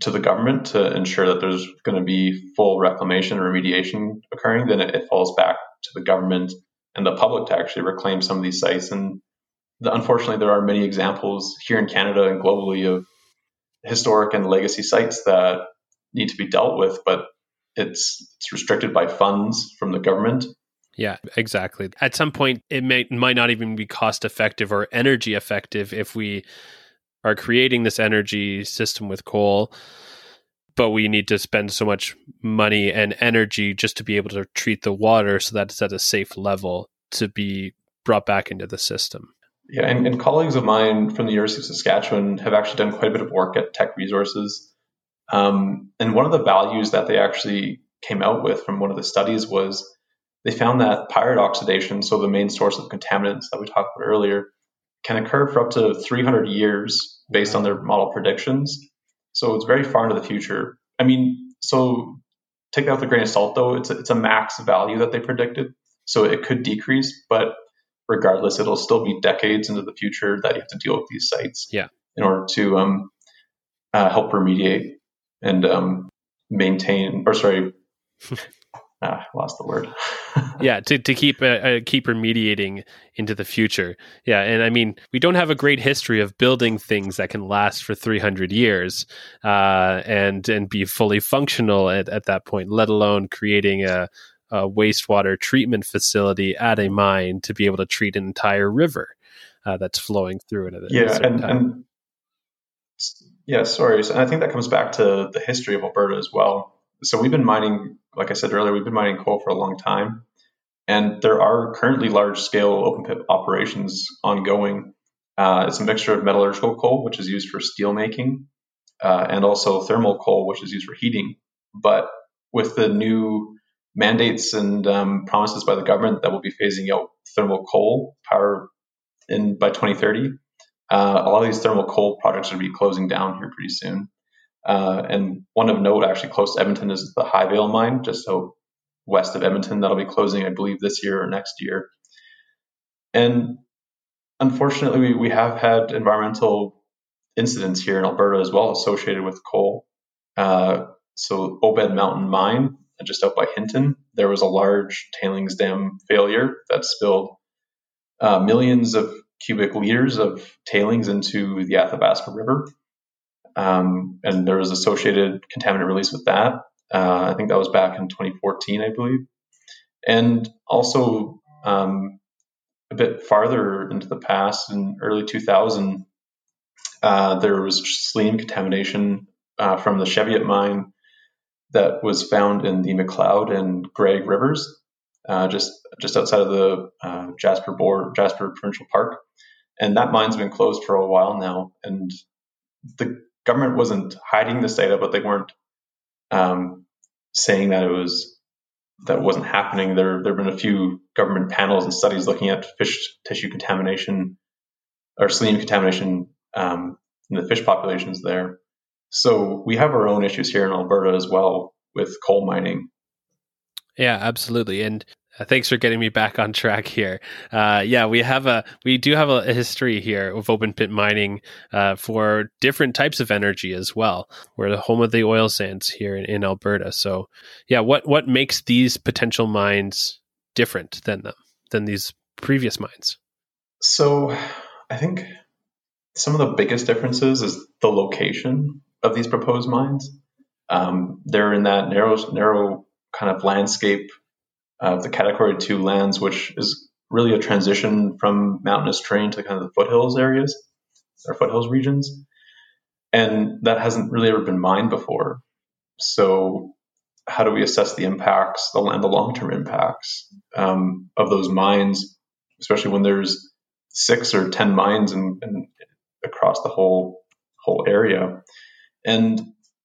to the government to ensure that there's going to be full reclamation or remediation occurring, then it, it, falls back to the government and the public to actually reclaim some of these sites. And the, unfortunately, there are many examples here in Canada and globally of historic and legacy sites that need to be dealt with, but it's it's restricted by funds from the government. Yeah, exactly. At some point, it may might not even be cost effective or energy effective if we are creating this energy system with coal, but we need to spend so much money and energy just to be able to treat the water so that it's at a safe level to be brought back into the system. Yeah, and, and colleagues of mine from the University of Saskatchewan have actually done quite a bit of work at Teck Resources Um, and one of the values that they actually came out with from one of the studies was they found that pyrite oxidation, so the main source of contaminants that we talked about earlier, can occur for up to 300 years based on their model predictions. So it's very far into the future. I mean, so take that with a grain of salt, though. It's a, it's a max value that they predicted, so it could decrease, but regardless, it'll still be decades into the future that you have to deal with these sites. Yeah. In order to um, uh, help remediate and um, maintain, or sorry, ah, lost the word. yeah, to, to keep uh, uh, keep remediating into the future. Yeah, and I mean, we don't have a great history of building things that can last for 300 years uh, and and be fully functional at, at that point, let alone creating a, a wastewater treatment facility at a mine to be able to treat an entire river uh, that's flowing through it. At yeah, and, and, yeah, sorry. So, and I think that comes back to the history of Alberta as well. So we've been mining, like I said earlier, we've been mining coal for a long time, and there are currently large scale open pit operations ongoing. Uh, it's a mixture of metallurgical coal, which is used for steel making, uh, and also thermal coal, which is used for heating. But with the new mandates and um, promises by the government that will be phasing out thermal coal power in by 2030, uh, a lot of these thermal coal projects are be closing down here pretty soon. Uh, and one of note, actually close to Edmonton, is the Highvale mine, just so west of Edmonton. That'll be closing, I believe, this year or next year. And unfortunately, we, we have had environmental incidents here in Alberta as well associated with coal. Uh, so, Obed Mountain Mine, just out by Hinton, there was a large tailings dam failure that spilled uh, millions of cubic liters of tailings into the Athabasca River. Um, and there was associated contaminant release with that. Uh, I think that was back in 2014, I believe. And also um, a bit farther into the past, in early 2000, uh, there was selenium contamination uh, from the Cheviot mine that was found in the McLeod and Gregg rivers, uh, just just outside of the uh, Jasper board, Jasper Provincial Park, and that mine's been closed for a while now. And the government wasn't hiding this data, but they weren't um, saying that it was that wasn't happening. There there have been a few government panels and studies looking at fish tissue contamination or selenium contamination um, in the fish populations there. So we have our own issues here in Alberta as well with coal mining. Yeah, absolutely. And thanks for getting me back on track here. Uh, yeah, we have a we do have a, a history here of open pit mining uh, for different types of energy as well. We're the home of the oil sands here in, in Alberta. So, yeah, what what makes these potential mines different than them than these previous mines? So, I think some of the biggest differences is the location of these proposed mines. Um, they're in that narrow narrow kind of landscape of the category two lands, which is really a transition from mountainous terrain to kind of the foothills areas or foothills regions. And that hasn't really ever been mined before. So, how do we assess the impacts, the and the long term impacts um, of those mines, especially when there's six or ten mines in, in, across the whole whole area? And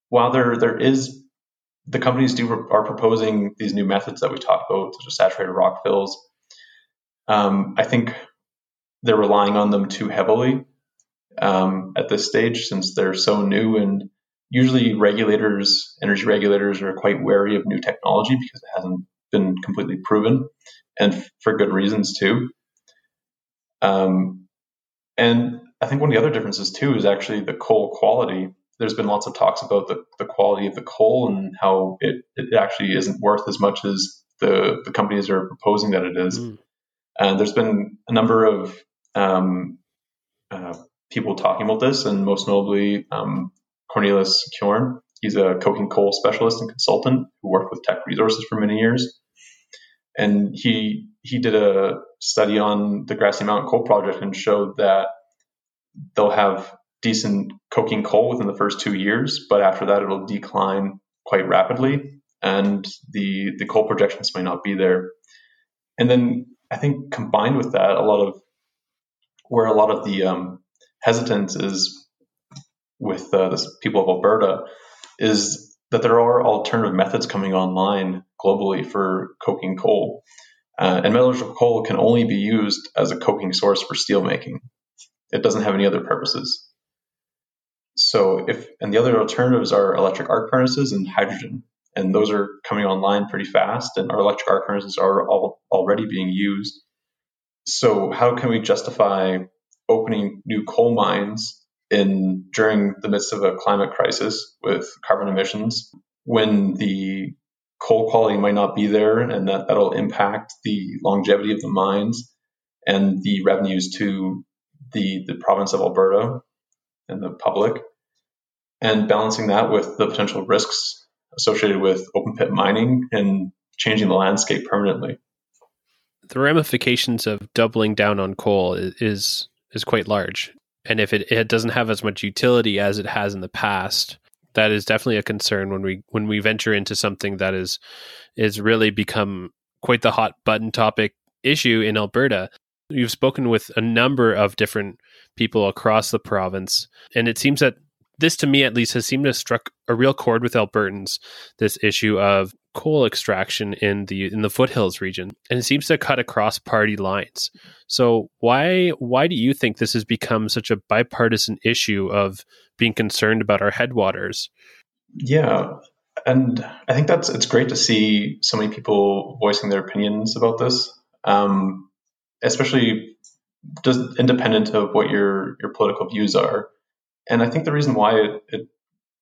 while there there is the companies do are proposing these new methods that we talked about, such as saturated rock fills. Um, I think they're relying on them too heavily um, at this stage since they're so new and usually regulators, energy regulators, are quite wary of new technology because it hasn't been completely proven, and for good reasons too. Um, and I think one of the other differences too is actually the coal quality there's been lots of talks about the, the quality of the coal and how it, it actually isn't worth as much as the, the companies are proposing that it is. Mm. And there's been a number of um, uh, people talking about this, and most notably um, Cornelius Kjorn. He's a coking coal specialist and consultant who worked with Teck Resources for many years. And he he did a study on the Grassy Mountain Coal Project and showed that they'll have decent coking coal within the first two years, but after that it'll decline quite rapidly, and the the coal projections may not be there. And then I think combined with that, a lot of where a lot of the um, hesitance is with uh, the people of Alberta is that there are alternative methods coming online globally for coking coal. Uh, and metallurgical coal can only be used as a coking source for steelmaking. It doesn't have any other purposes. So if and the other alternatives are electric arc furnaces and hydrogen, and those are coming online pretty fast, and our electric arc furnaces are all already being used. So how can we justify opening new coal mines in during the midst of a climate crisis with carbon emissions when the coal quality might not be there and that that'll impact the longevity of the mines and the revenues to the the province of Alberta and the public and balancing that with the potential risks associated with open pit mining and changing the landscape permanently. The ramifications of doubling down on coal is is quite large. And if it, it doesn't have as much utility as it has in the past, that is definitely a concern when we when we venture into something that is is really become quite the hot button topic issue in Alberta. You've spoken with a number of different people across the province, and it seems that this to me at least has seemed to have struck a real chord with Albertans. This issue of coal extraction in the in the foothills region, and it seems to cut across party lines. So why why do you think this has become such a bipartisan issue of being concerned about our headwaters? Yeah, and I think that's it's great to see so many people voicing their opinions about this, um, especially just independent of what your your political views are. And I think the reason why it, it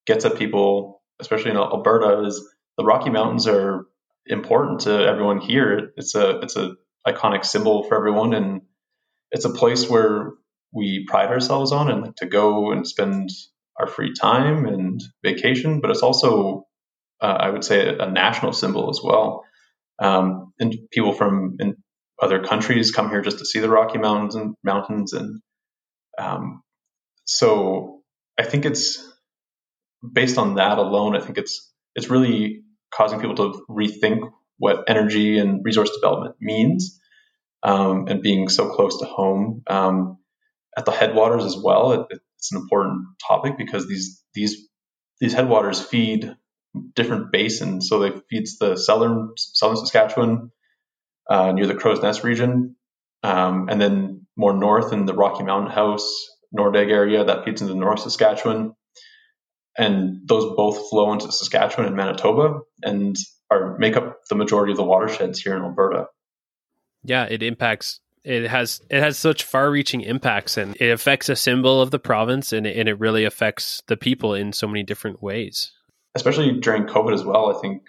gets at people, especially in Alberta, is the Rocky Mountains are important to everyone here. It's a it's a iconic symbol for everyone, and it's a place where we pride ourselves on and like to go and spend our free time and vacation. But it's also, uh, I would say, a, national symbol as well. Um, and people from in other countries come here just to see the Rocky Mountains and mountains, and um, so I think it's based on that alone. I think it's it's really causing people to rethink what energy and resource development means, um, and being so close to home um, at the headwaters as well. It, it's an important topic because these these these headwaters feed different basins. So they feeds the southern southern Saskatchewan uh, near the Crowsnest region, um, and then more north in the Rocky Mountain House Nordegg area that feeds into North Saskatchewan. And those both flow into Saskatchewan and Manitoba and are make up the majority of the watersheds here in Alberta. Yeah, it impacts it has it has such far-reaching impacts and it affects a symbol of the province and it, and it really affects the people in so many different ways especially during covid as well i think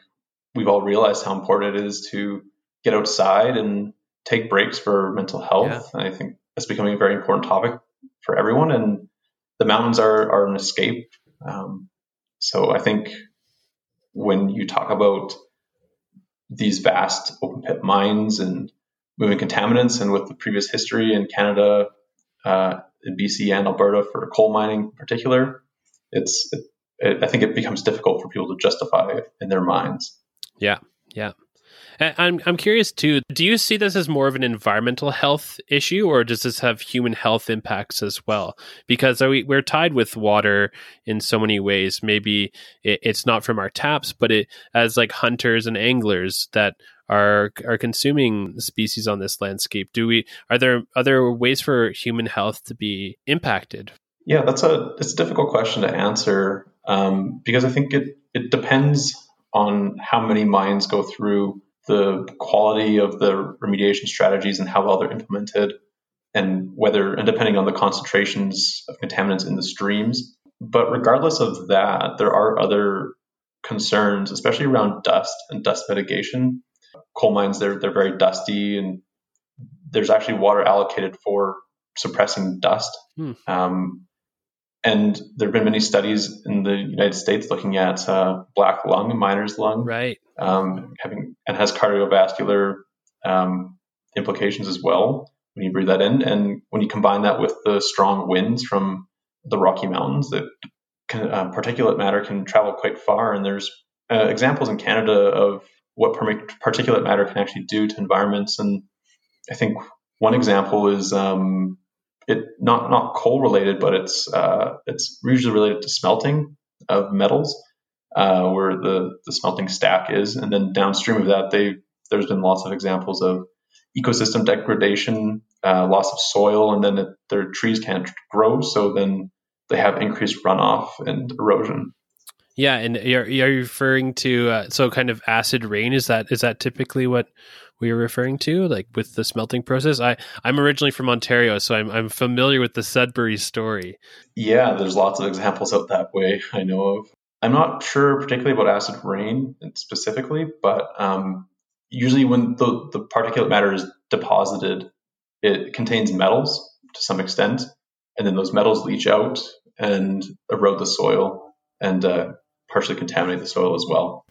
we've all realized how important it is to get outside and take breaks for mental health yeah. and i think that's becoming a very important topic for everyone, and the mountains are are an escape. Um, so I think when you talk about these vast open pit mines and moving contaminants, and with the previous history in Canada, uh, in BC and Alberta for coal mining in particular, it's it, it, I think it becomes difficult for people to justify in their minds. Yeah, yeah. I'm I'm curious too. Do you see this as more of an environmental health issue, or does this have human health impacts as well? Because we, we're tied with water in so many ways. Maybe it, it's not from our taps, but it as like hunters and anglers that are are consuming species on this landscape. Do we are there other ways for human health to be impacted? Yeah, that's a it's a difficult question to answer um, because I think it it depends on how many mines go through the quality of the remediation strategies and how well they're implemented, and whether, and depending on the concentrations of contaminants in the streams. But regardless of that, there are other concerns, especially around dust and dust mitigation. Coal mines, they're, they're very dusty, and there's actually water allocated for suppressing dust. Hmm. Um, and there have been many studies in the United States looking at uh, black lung, miner's lung, right? Um, having and has cardiovascular um, implications as well when you breathe that in, and when you combine that with the strong winds from the Rocky Mountains, that can, uh, particulate matter can travel quite far. And there's uh, examples in Canada of what particulate matter can actually do to environments, and I think one example is um, it not not coal related, but it's uh, it's usually related to smelting of metals. uh, where the, the smelting stack is. And then downstream of that, they there's been lots of examples of ecosystem degradation, uh, loss of soil, and then it, their trees can't grow. So then they have increased runoff and erosion. Yeah, and are, are you referring to uh, so kind of acid rain? Is that is that typically what we are referring to, like with the smelting process? I I'm originally from Ontario, so I'm I'm familiar with the Sudbury story. Yeah, there's lots of examples out that way. I know of. I'm not sure particularly about acid rain specifically, but um, usually when the, the particulate matter is deposited, it contains metals to some extent, and then those metals leach out and erode the soil and uh, partially contaminate the soil as well.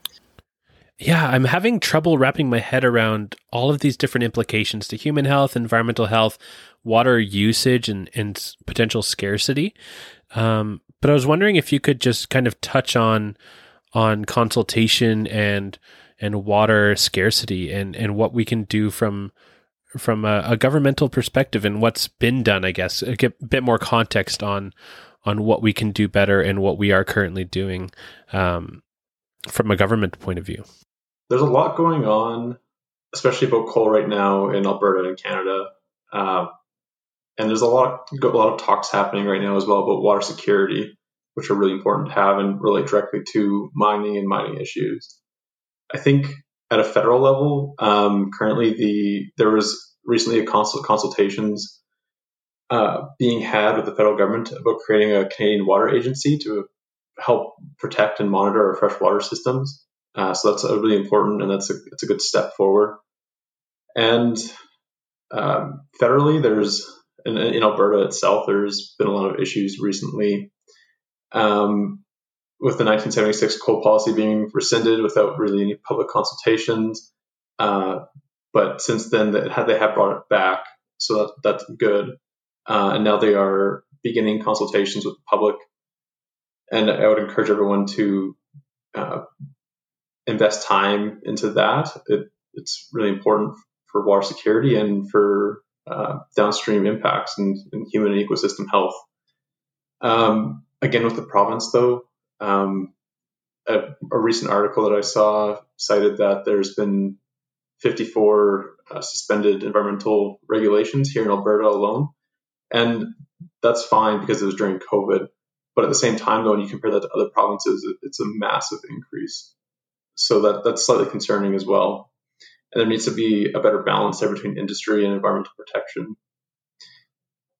Yeah, I'm having trouble wrapping my head around all of these different implications to human health, environmental health, water usage, and, and potential scarcity. Um, but I was wondering if you could just kind of touch on on consultation and and water scarcity and and what we can do from from a, a governmental perspective and what's been done. I guess get a bit more context on on what we can do better and what we are currently doing um, from a government point of view. There's a lot going on, especially about coal right now in Alberta and Canada. Uh, and there's a lot, a lot of talks happening right now as well about water security, which are really important to have and relate directly to mining and mining issues. I think at a federal level, um, currently the there was recently a consult, consultations uh, being had with the federal government about creating a Canadian water agency to help protect and monitor our freshwater systems. Uh, so that's really important and that's a, that's a good step forward. And um, federally, there's in, in, Alberta itself, there's been a lot of issues recently um, with the 1976 coal policy being rescinded without really any public consultations. Uh, but since then, they have, they have brought it back, so that, that's good. Uh, and now they are beginning consultations with the public. And I would encourage everyone to uh, invest time into that. It, it's really important for water security and for uh, downstream impacts and, and, human ecosystem health. Um, again, with the province, though, um, a, a, recent article that I saw cited that there's been 54 uh, suspended environmental regulations here in Alberta alone. And that's fine because it was during COVID. But at the same time, though, when you compare that to other provinces, it's a massive increase. So that, that's slightly concerning as well. And there needs to be a better balance there between industry and environmental protection.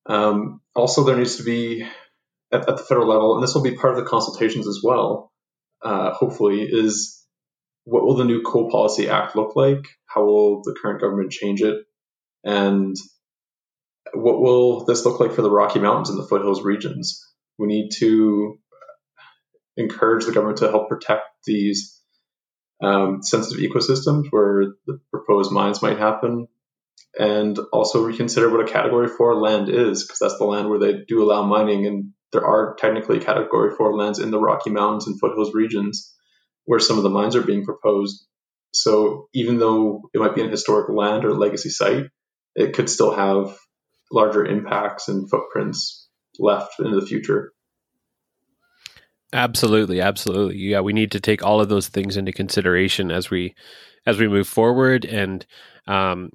Um, also, there needs to be at, at, the federal level, and this will be part of the consultations as well, uh, hopefully, is what will the new coal policy act look like? How will the current government change it? And what will this look like for the Rocky Mountains and the foothills regions? We need to encourage the government to help protect these um, sensitive ecosystems where the proposed mines might happen, and also reconsider what a Category 4 land is, because that's the land where they do allow mining, and there are technically Category 4 lands in the Rocky Mountains and foothills regions where some of the mines are being proposed. So even though it might be an historic land or legacy site, it could still have larger impacts and footprints left in the future. Absolutely, absolutely. Yeah, we need to take all of those things into consideration as we as we move forward. And um,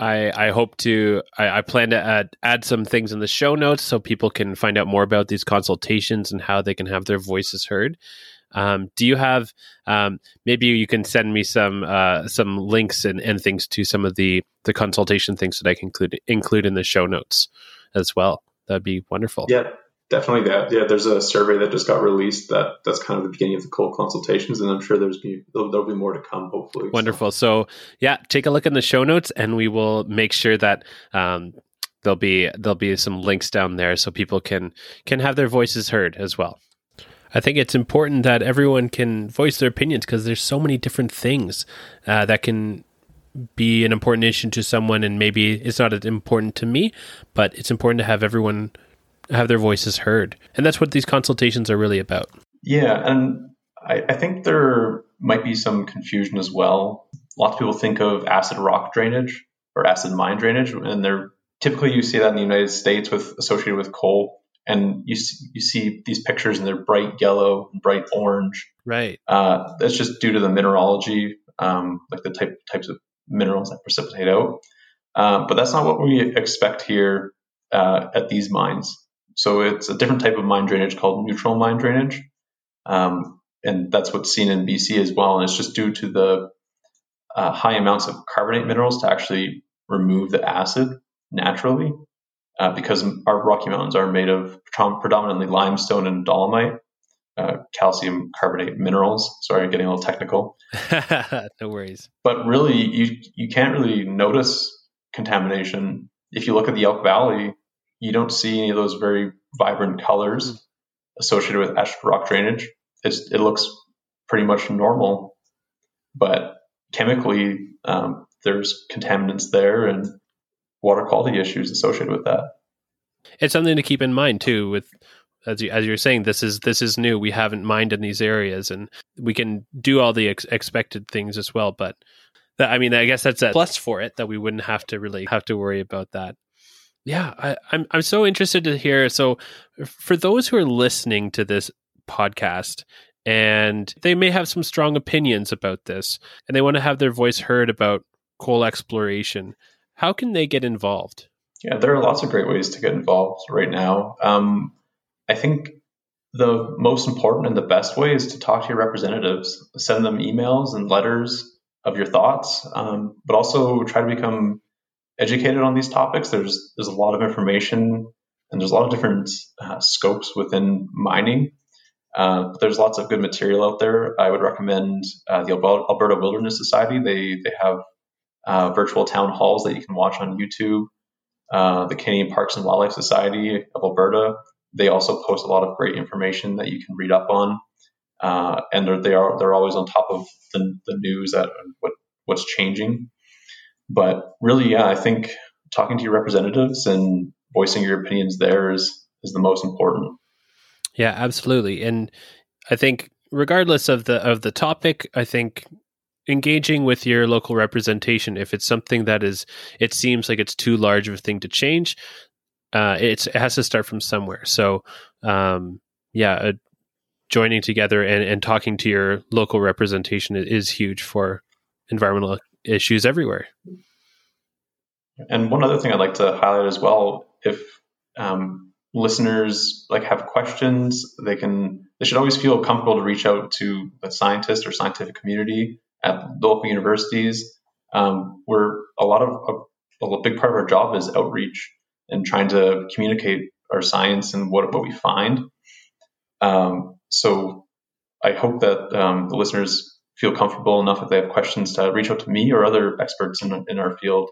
I I hope to I, I, plan to add add some things in the show notes so people can find out more about these consultations and how they can have their voices heard. Um, do you have um, maybe you can send me some uh, some links and, and things to some of the the consultation things that I can include include in the show notes as well. That'd be wonderful. Yeah, definitely. That yeah, there's a survey that just got released that that's kind of the beginning of the coal consultations, and I'm sure there's be there'll, there'll be more to come. Hopefully, wonderful. So. so. yeah, take a look in the show notes, and we will make sure that. Um, there'll be there'll be some links down there so people can can have their voices heard as well. I think it's important that everyone can voice their opinions because there's so many different things uh, that can be an important issue to someone, and maybe it's not as important to me, but it's important to have everyone have their voices heard, and that's what these consultations are really about. Yeah, and I, I think there might be some confusion as well. Lots of people think of acid rock drainage or acid mine drainage, and they're typically you see that in the United States with associated with coal and you see, you see these pictures and they're bright yellow and bright orange. Right. Uh, that's just due to the mineralogy, um, like the type types of minerals that precipitate out. Uh, but that's not what we expect here uh, at these mines. So it's a different type of mine drainage called neutral mine drainage, um, and that's what's seen in BC as well. And it's just due to the uh, high amounts of carbonate minerals to actually remove the acid naturally uh, because our Rocky Mountains are made of predominantly limestone and dolomite, uh, calcium carbonate minerals. Sorry, I'm getting a little technical. no worries. But really, you you can't really notice contamination if you look at the Elk Valley. You don't see any of those very vibrant colors mm. associated with acid rock drainage. It's, it looks pretty much normal, but chemically, um, there's contaminants there and water quality issues associated with that. It's something to keep in mind too. With as you as you're saying, this is this is new. We haven't mined in these areas, and we can do all the ex- expected things as well. But that, I mean, I guess that's a plus for it that we wouldn't have to really have to worry about that. Yeah, I, I'm I'm so interested to hear. So, for those who are listening to this podcast and they may have some strong opinions about this and they want to have their voice heard about coal exploration how can they get involved? Yeah, there are lots of great ways to get involved right now. Um, I think the most important and the best way is to talk to your representatives, send them emails and letters of your thoughts, um, but also try to become educated on these topics. There's there's a lot of information and there's a lot of different uh, scopes within mining. Uh, but there's lots of good material out there. I would recommend uh, the Alberta Wilderness Society. They they have uh, virtual town halls that you can watch on YouTube. Uh, the Canadian Parks and Wildlife Society of Alberta, they also post a lot of great information that you can read up on. Uh, and they're, they are, they're always on top of the, the news that what, what's changing. But really, yeah, I think talking to your representatives and voicing your opinions there is, is the most important. Yeah, absolutely. And I think regardless of the of the topic, I think engaging with your local representation if it's something that is it seems like it's too large of a thing to change uh, it has to start from somewhere. So um, yeah uh, joining together and, and talking to your local representation is huge for environmental issues everywhere. And one other thing i'd like to highlight as well if um, listeners like have questions they can they should always feel comfortable to reach out to a scientist or scientific community at the local universities, um, we're a lot of a, a, big part of our job is outreach and trying to communicate our science and what what we find. Um, so I hope that um, the listeners feel comfortable enough if they have questions to reach out to me or other experts in, in our field.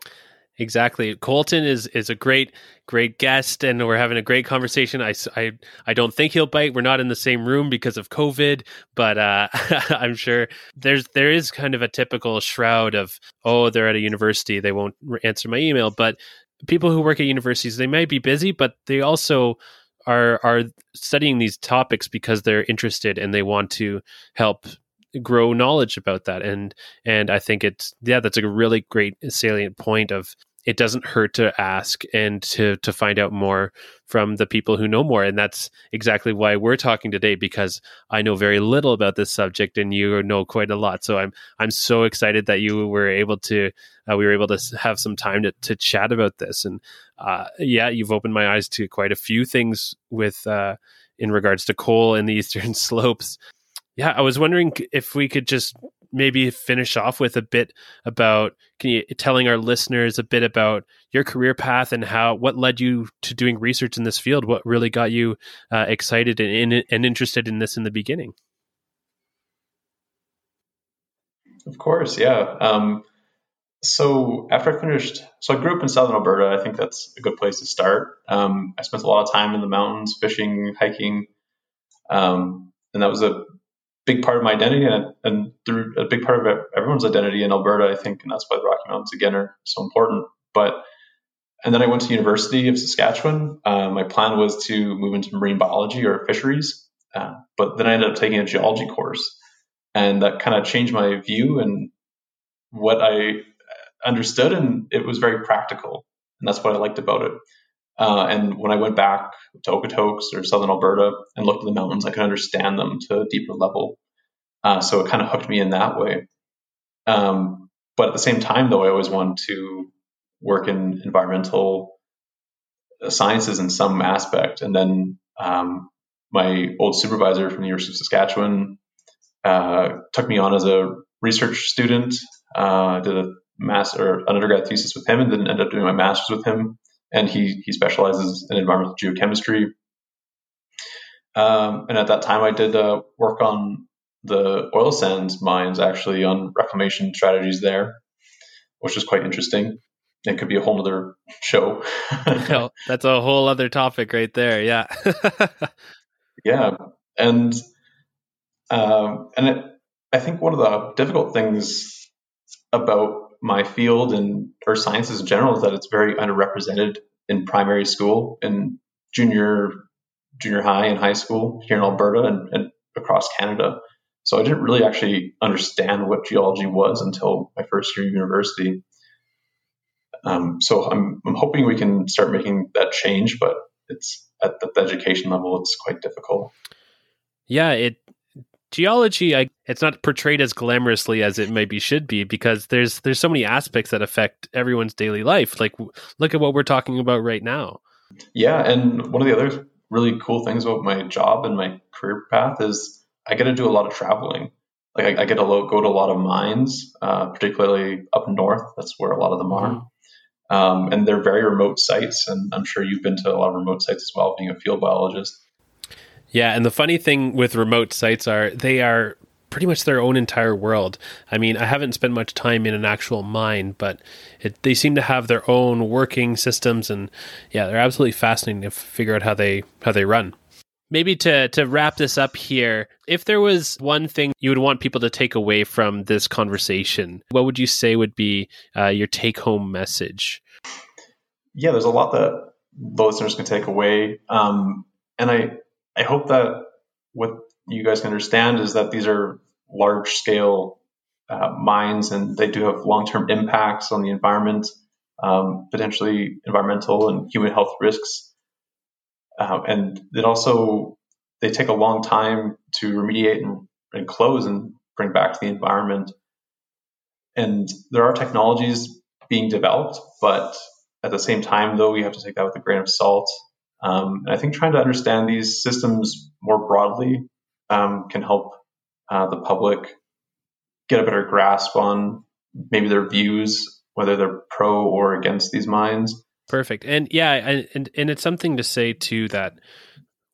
Exactly. Colton is is a great great guest and we're having a great conversation. I, I, I don't think he'll bite. We're not in the same room because of COVID, but uh, I'm sure there's there is kind of a typical shroud of oh they're at a university they won't answer my email. But people who work at universities they may be busy, but they also are are studying these topics because they're interested and they want to help grow knowledge about that. And and i think it's yeah that's a really great salient point of it doesn't hurt to ask and to to find out more from the people who know more. And that's exactly why we're talking today because i know very little about this subject and you know quite a lot. So i'm i'm so excited that you were able to uh, we were able to have some time to, to chat about this. And uh, yeah you've opened my eyes to quite a few things with uh, in regards to coal in the eastern slopes. Yeah, I was wondering if we could just maybe finish off with a bit about can you telling our listeners a bit about your career path and how what led you to doing research in this field? What really got you uh, excited and, and interested in this in the beginning? Of course yeah. Um, so after i finished so i grew up in southern alberta. I think that's a good place to start. Um, i spent a lot of time in the mountains fishing hiking. Um, and that was a big part of my identity and, and through a big part of everyone's identity in Alberta, I think, and that's why the Rocky Mountains again are so important. But and then I went to University of Saskatchewan. Uh, my plan was to move into marine biology or fisheries, uh, but then I ended up taking a geology course, and that kind of changed my view and what I understood, and it was very practical, and that's what I liked about it. Uh, and when I went back to Okotoks or southern Alberta and looked at the mountains, I could understand them to a deeper level. Uh, so it kind of hooked me in that way. Um, but at the same time, though, I always wanted to work in environmental sciences in some aspect. And then um, my old supervisor from the University of Saskatchewan uh, took me on as a research student. Uh, did a master, or an undergrad thesis with him, and then ended up doing my master's with him. And he he specializes in environmental geochemistry. Um, and at that time, I did uh, work on the oil sands mines, actually, on reclamation strategies there, which was quite interesting. It could be a whole other show. that's a whole other topic right there. Yeah. yeah, and um, and it, I think one of the difficult things about my field and earth sciences in general is that it's very underrepresented in primary school and junior junior high and high school here in Alberta and, and across Canada. So I didn't really actually understand what geology was until my first year of university. Um, so I'm, I'm hoping we can start making that change, but it's at the education level, it's quite difficult. Yeah, it geology I, it's not portrayed as glamorously as it maybe should be because there's there's so many aspects that affect everyone's daily life. Like look at what we're talking about right now. Yeah, and one of the other really cool things about my job and my career path is I get to do a lot of traveling. Like I, I get to go to a lot of mines, uh, particularly up north. That's where a lot of them are. Mm-hmm. Um, and they're very remote sites, and I'm sure you've been to a lot of remote sites as well, being a field biologist. Yeah, and the funny thing with remote sites are they are pretty much their own entire world. I mean, I haven't spent much time in an actual mine, but it, they seem to have their own working systems, and yeah, they're absolutely fascinating to figure out how they how they run. Maybe to to wrap this up here, if there was one thing you would want people to take away from this conversation, what would you say would be uh, your take home message? Yeah, there's a lot that the listeners can take away, um, and I I hope that what you guys can understand is that these are large scale uh, mines and they do have long term impacts on the environment, um, potentially environmental and human health risks. Uh, and it also they take a long time to remediate and, and close and bring back to the environment. And there are technologies being developed, but at the same time, though, we have to take that with a grain of salt. Um, and I think trying to understand these systems more broadly um, can help uh, the public get a better grasp on maybe their views, whether they're pro or against these mines. Perfect. And yeah, and and it's something to say too that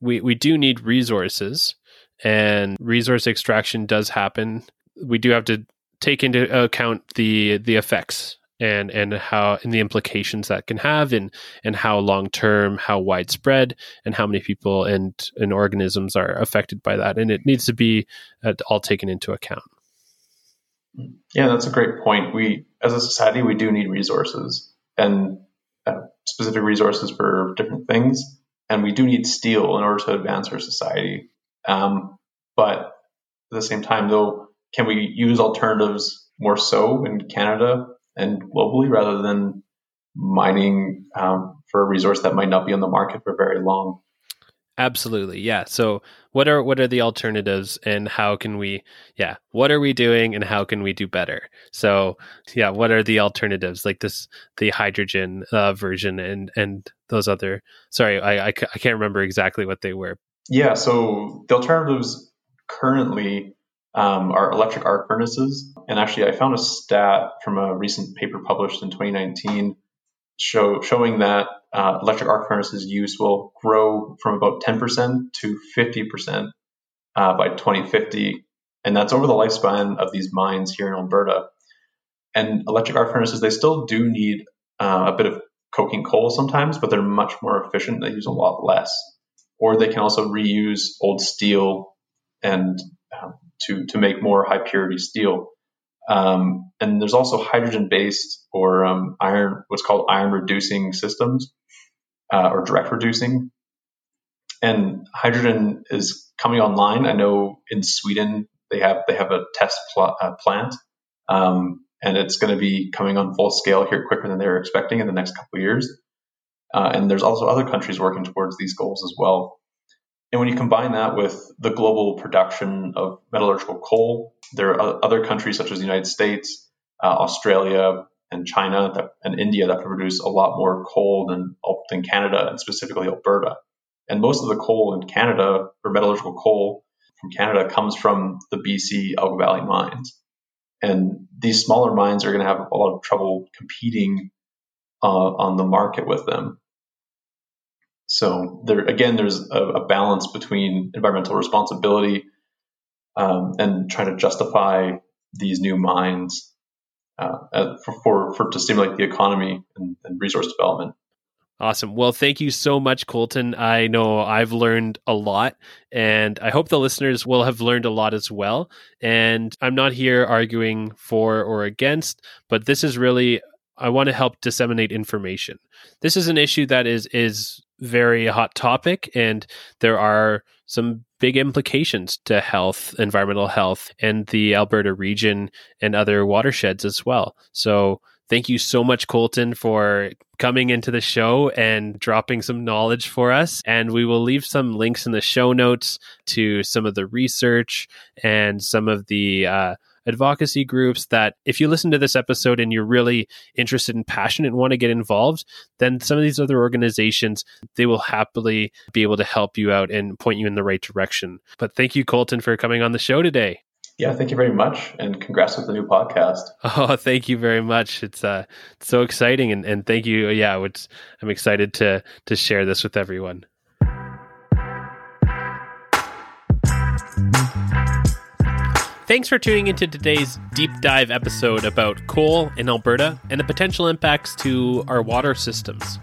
we we do need resources and resource extraction does happen. We do have to take into account the the effects and and how and the implications that can have and and how long term how widespread and how many people and and organisms are affected by that. And it needs to be uh, all taken into account. Yeah that's a great point. We as a society we do need resources and uh, specific resources for different things, and we do need steel in order to advance our society. Um, but at the same time, though, can we use alternatives more so in Canada and globally rather than mining um, for a resource that might not be on the market for very long? Absolutely. Yeah. So what are what are the alternatives and how can we yeah, what are we doing and how can we do better? So yeah, what are the alternatives like this the hydrogen uh, version and and those other sorry, I, I I can't remember exactly what they were. Yeah, so the alternatives currently um, are electric arc furnaces. And actually, I found a stat from a recent paper published in 2019 show, showing that uh, electric arc furnaces use will grow from about 10% to 50% uh, by 2050. And that's over the lifespan of these mines here in Alberta. And electric arc furnaces, they still do need uh, a bit of coking coal sometimes, but they're much more efficient. They use a lot less. Or they can also reuse old steel and um, to, to make more high purity steel. Um, and there's also hydrogen based or um, iron, what's called iron reducing systems uh, or direct reducing. And hydrogen is coming online. I know in Sweden they have they have a test pl- uh, plant, um, and it's going to be coming on full scale here quicker than they were expecting in the next couple of years. Uh, and there's also other countries working towards these goals as well. And when you combine that with the global production of metallurgical coal, there are other countries such as the United States, uh, Australia, and China that, and India that produce a lot more coal than, than Canada and specifically Alberta. And most of the coal in Canada, or metallurgical coal from Canada, comes from the BC Elk Valley mines. And these smaller mines are going to have a lot of trouble competing uh, on the market with them. So there again, there's a, a balance between environmental responsibility um, and trying to justify these new mines uh, for, for, for, to stimulate the economy and, and resource development. Awesome. Well, thank you so much, Colton. I know I've learned a lot, and I hope the listeners will have learned a lot as well. And I'm not here arguing for or against, but this is really I want to help disseminate information. This is an issue that is is very hot topic, and there are some big implications to health, environmental health, and the Alberta region and other watersheds as well. So, thank you so much, Colton, for coming into the show and dropping some knowledge for us. And we will leave some links in the show notes to some of the research and some of the uh, advocacy groups that if you listen to this episode and you're really interested and passionate and want to get involved, then some of these other organizations, they will happily be able to help you out and point you in the right direction. But thank you, Colton, for coming on the show today. Yeah, thank you very much, and congrats with the new podcast. Oh, thank you very much. It's uh, so exciting, and, and thank you. Yeah, it's, I'm excited to to share this with everyone. Thanks for tuning into today's deep dive episode about coal in Alberta and the potential impacts to our water systems.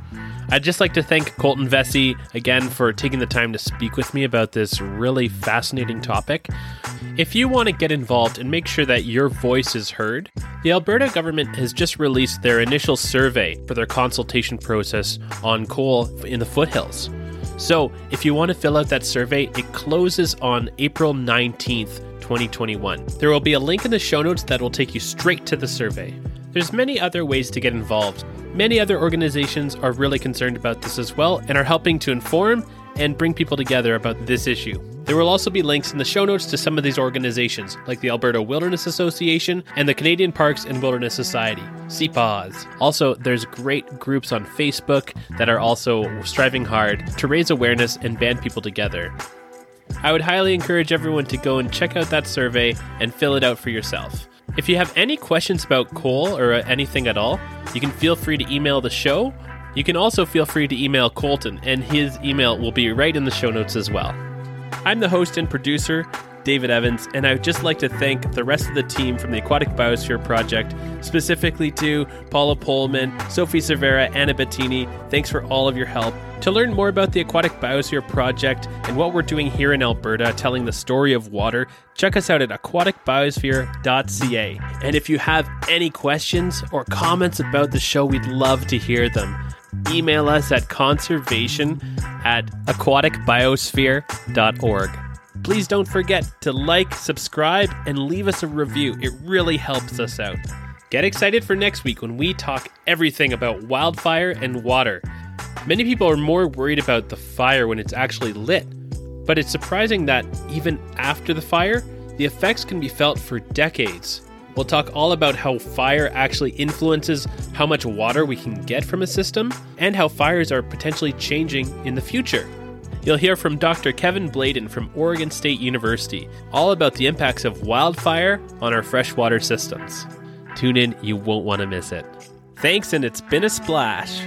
I'd just like to thank Colton Vesey again for taking the time to speak with me about this really fascinating topic. If you want to get involved and make sure that your voice is heard, the Alberta government has just released their initial survey for their consultation process on coal in the foothills. So, if you want to fill out that survey, it closes on April 19th, 2021. There will be a link in the show notes that will take you straight to the survey. There's many other ways to get involved. Many other organizations are really concerned about this as well and are helping to inform and bring people together about this issue. There will also be links in the show notes to some of these organizations, like the Alberta Wilderness Association and the Canadian Parks and Wilderness Society, CPAWS. Also, there's great groups on Facebook that are also striving hard to raise awareness and band people together. I would highly encourage everyone to go and check out that survey and fill it out for yourself. If you have any questions about coal or uh, anything at all, you can feel free to email the show. You can also feel free to email Colton, and his email will be right in the show notes as well. I'm the host and producer, David Evans, and I would just like to thank the rest of the team from the Aquatic Biosphere Project, specifically to Paula Pullman, Sophie Cervera, Anna Bettini. Thanks for all of your help. To learn more about the Aquatic Biosphere Project and what we're doing here in Alberta, telling the story of water, check us out at aquaticbiosphere.ca. And if you have any questions or comments about the show, we'd love to hear them. Email us at conservation at aquaticbiosphere.org. Please don't forget to like, subscribe, and leave us a review. It really helps us out. Get excited for next week when we talk everything about wildfire and water. Many people are more worried about the fire when it's actually lit, but it's surprising that even after the fire, the effects can be felt for decades. We'll talk all about how fire actually influences how much water we can get from a system and how fires are potentially changing in the future. You'll hear from Dr. Kevin Bladon from Oregon State University all about the impacts of wildfire on our freshwater systems. Tune in, you won't want to miss it. Thanks, and it's been a splash.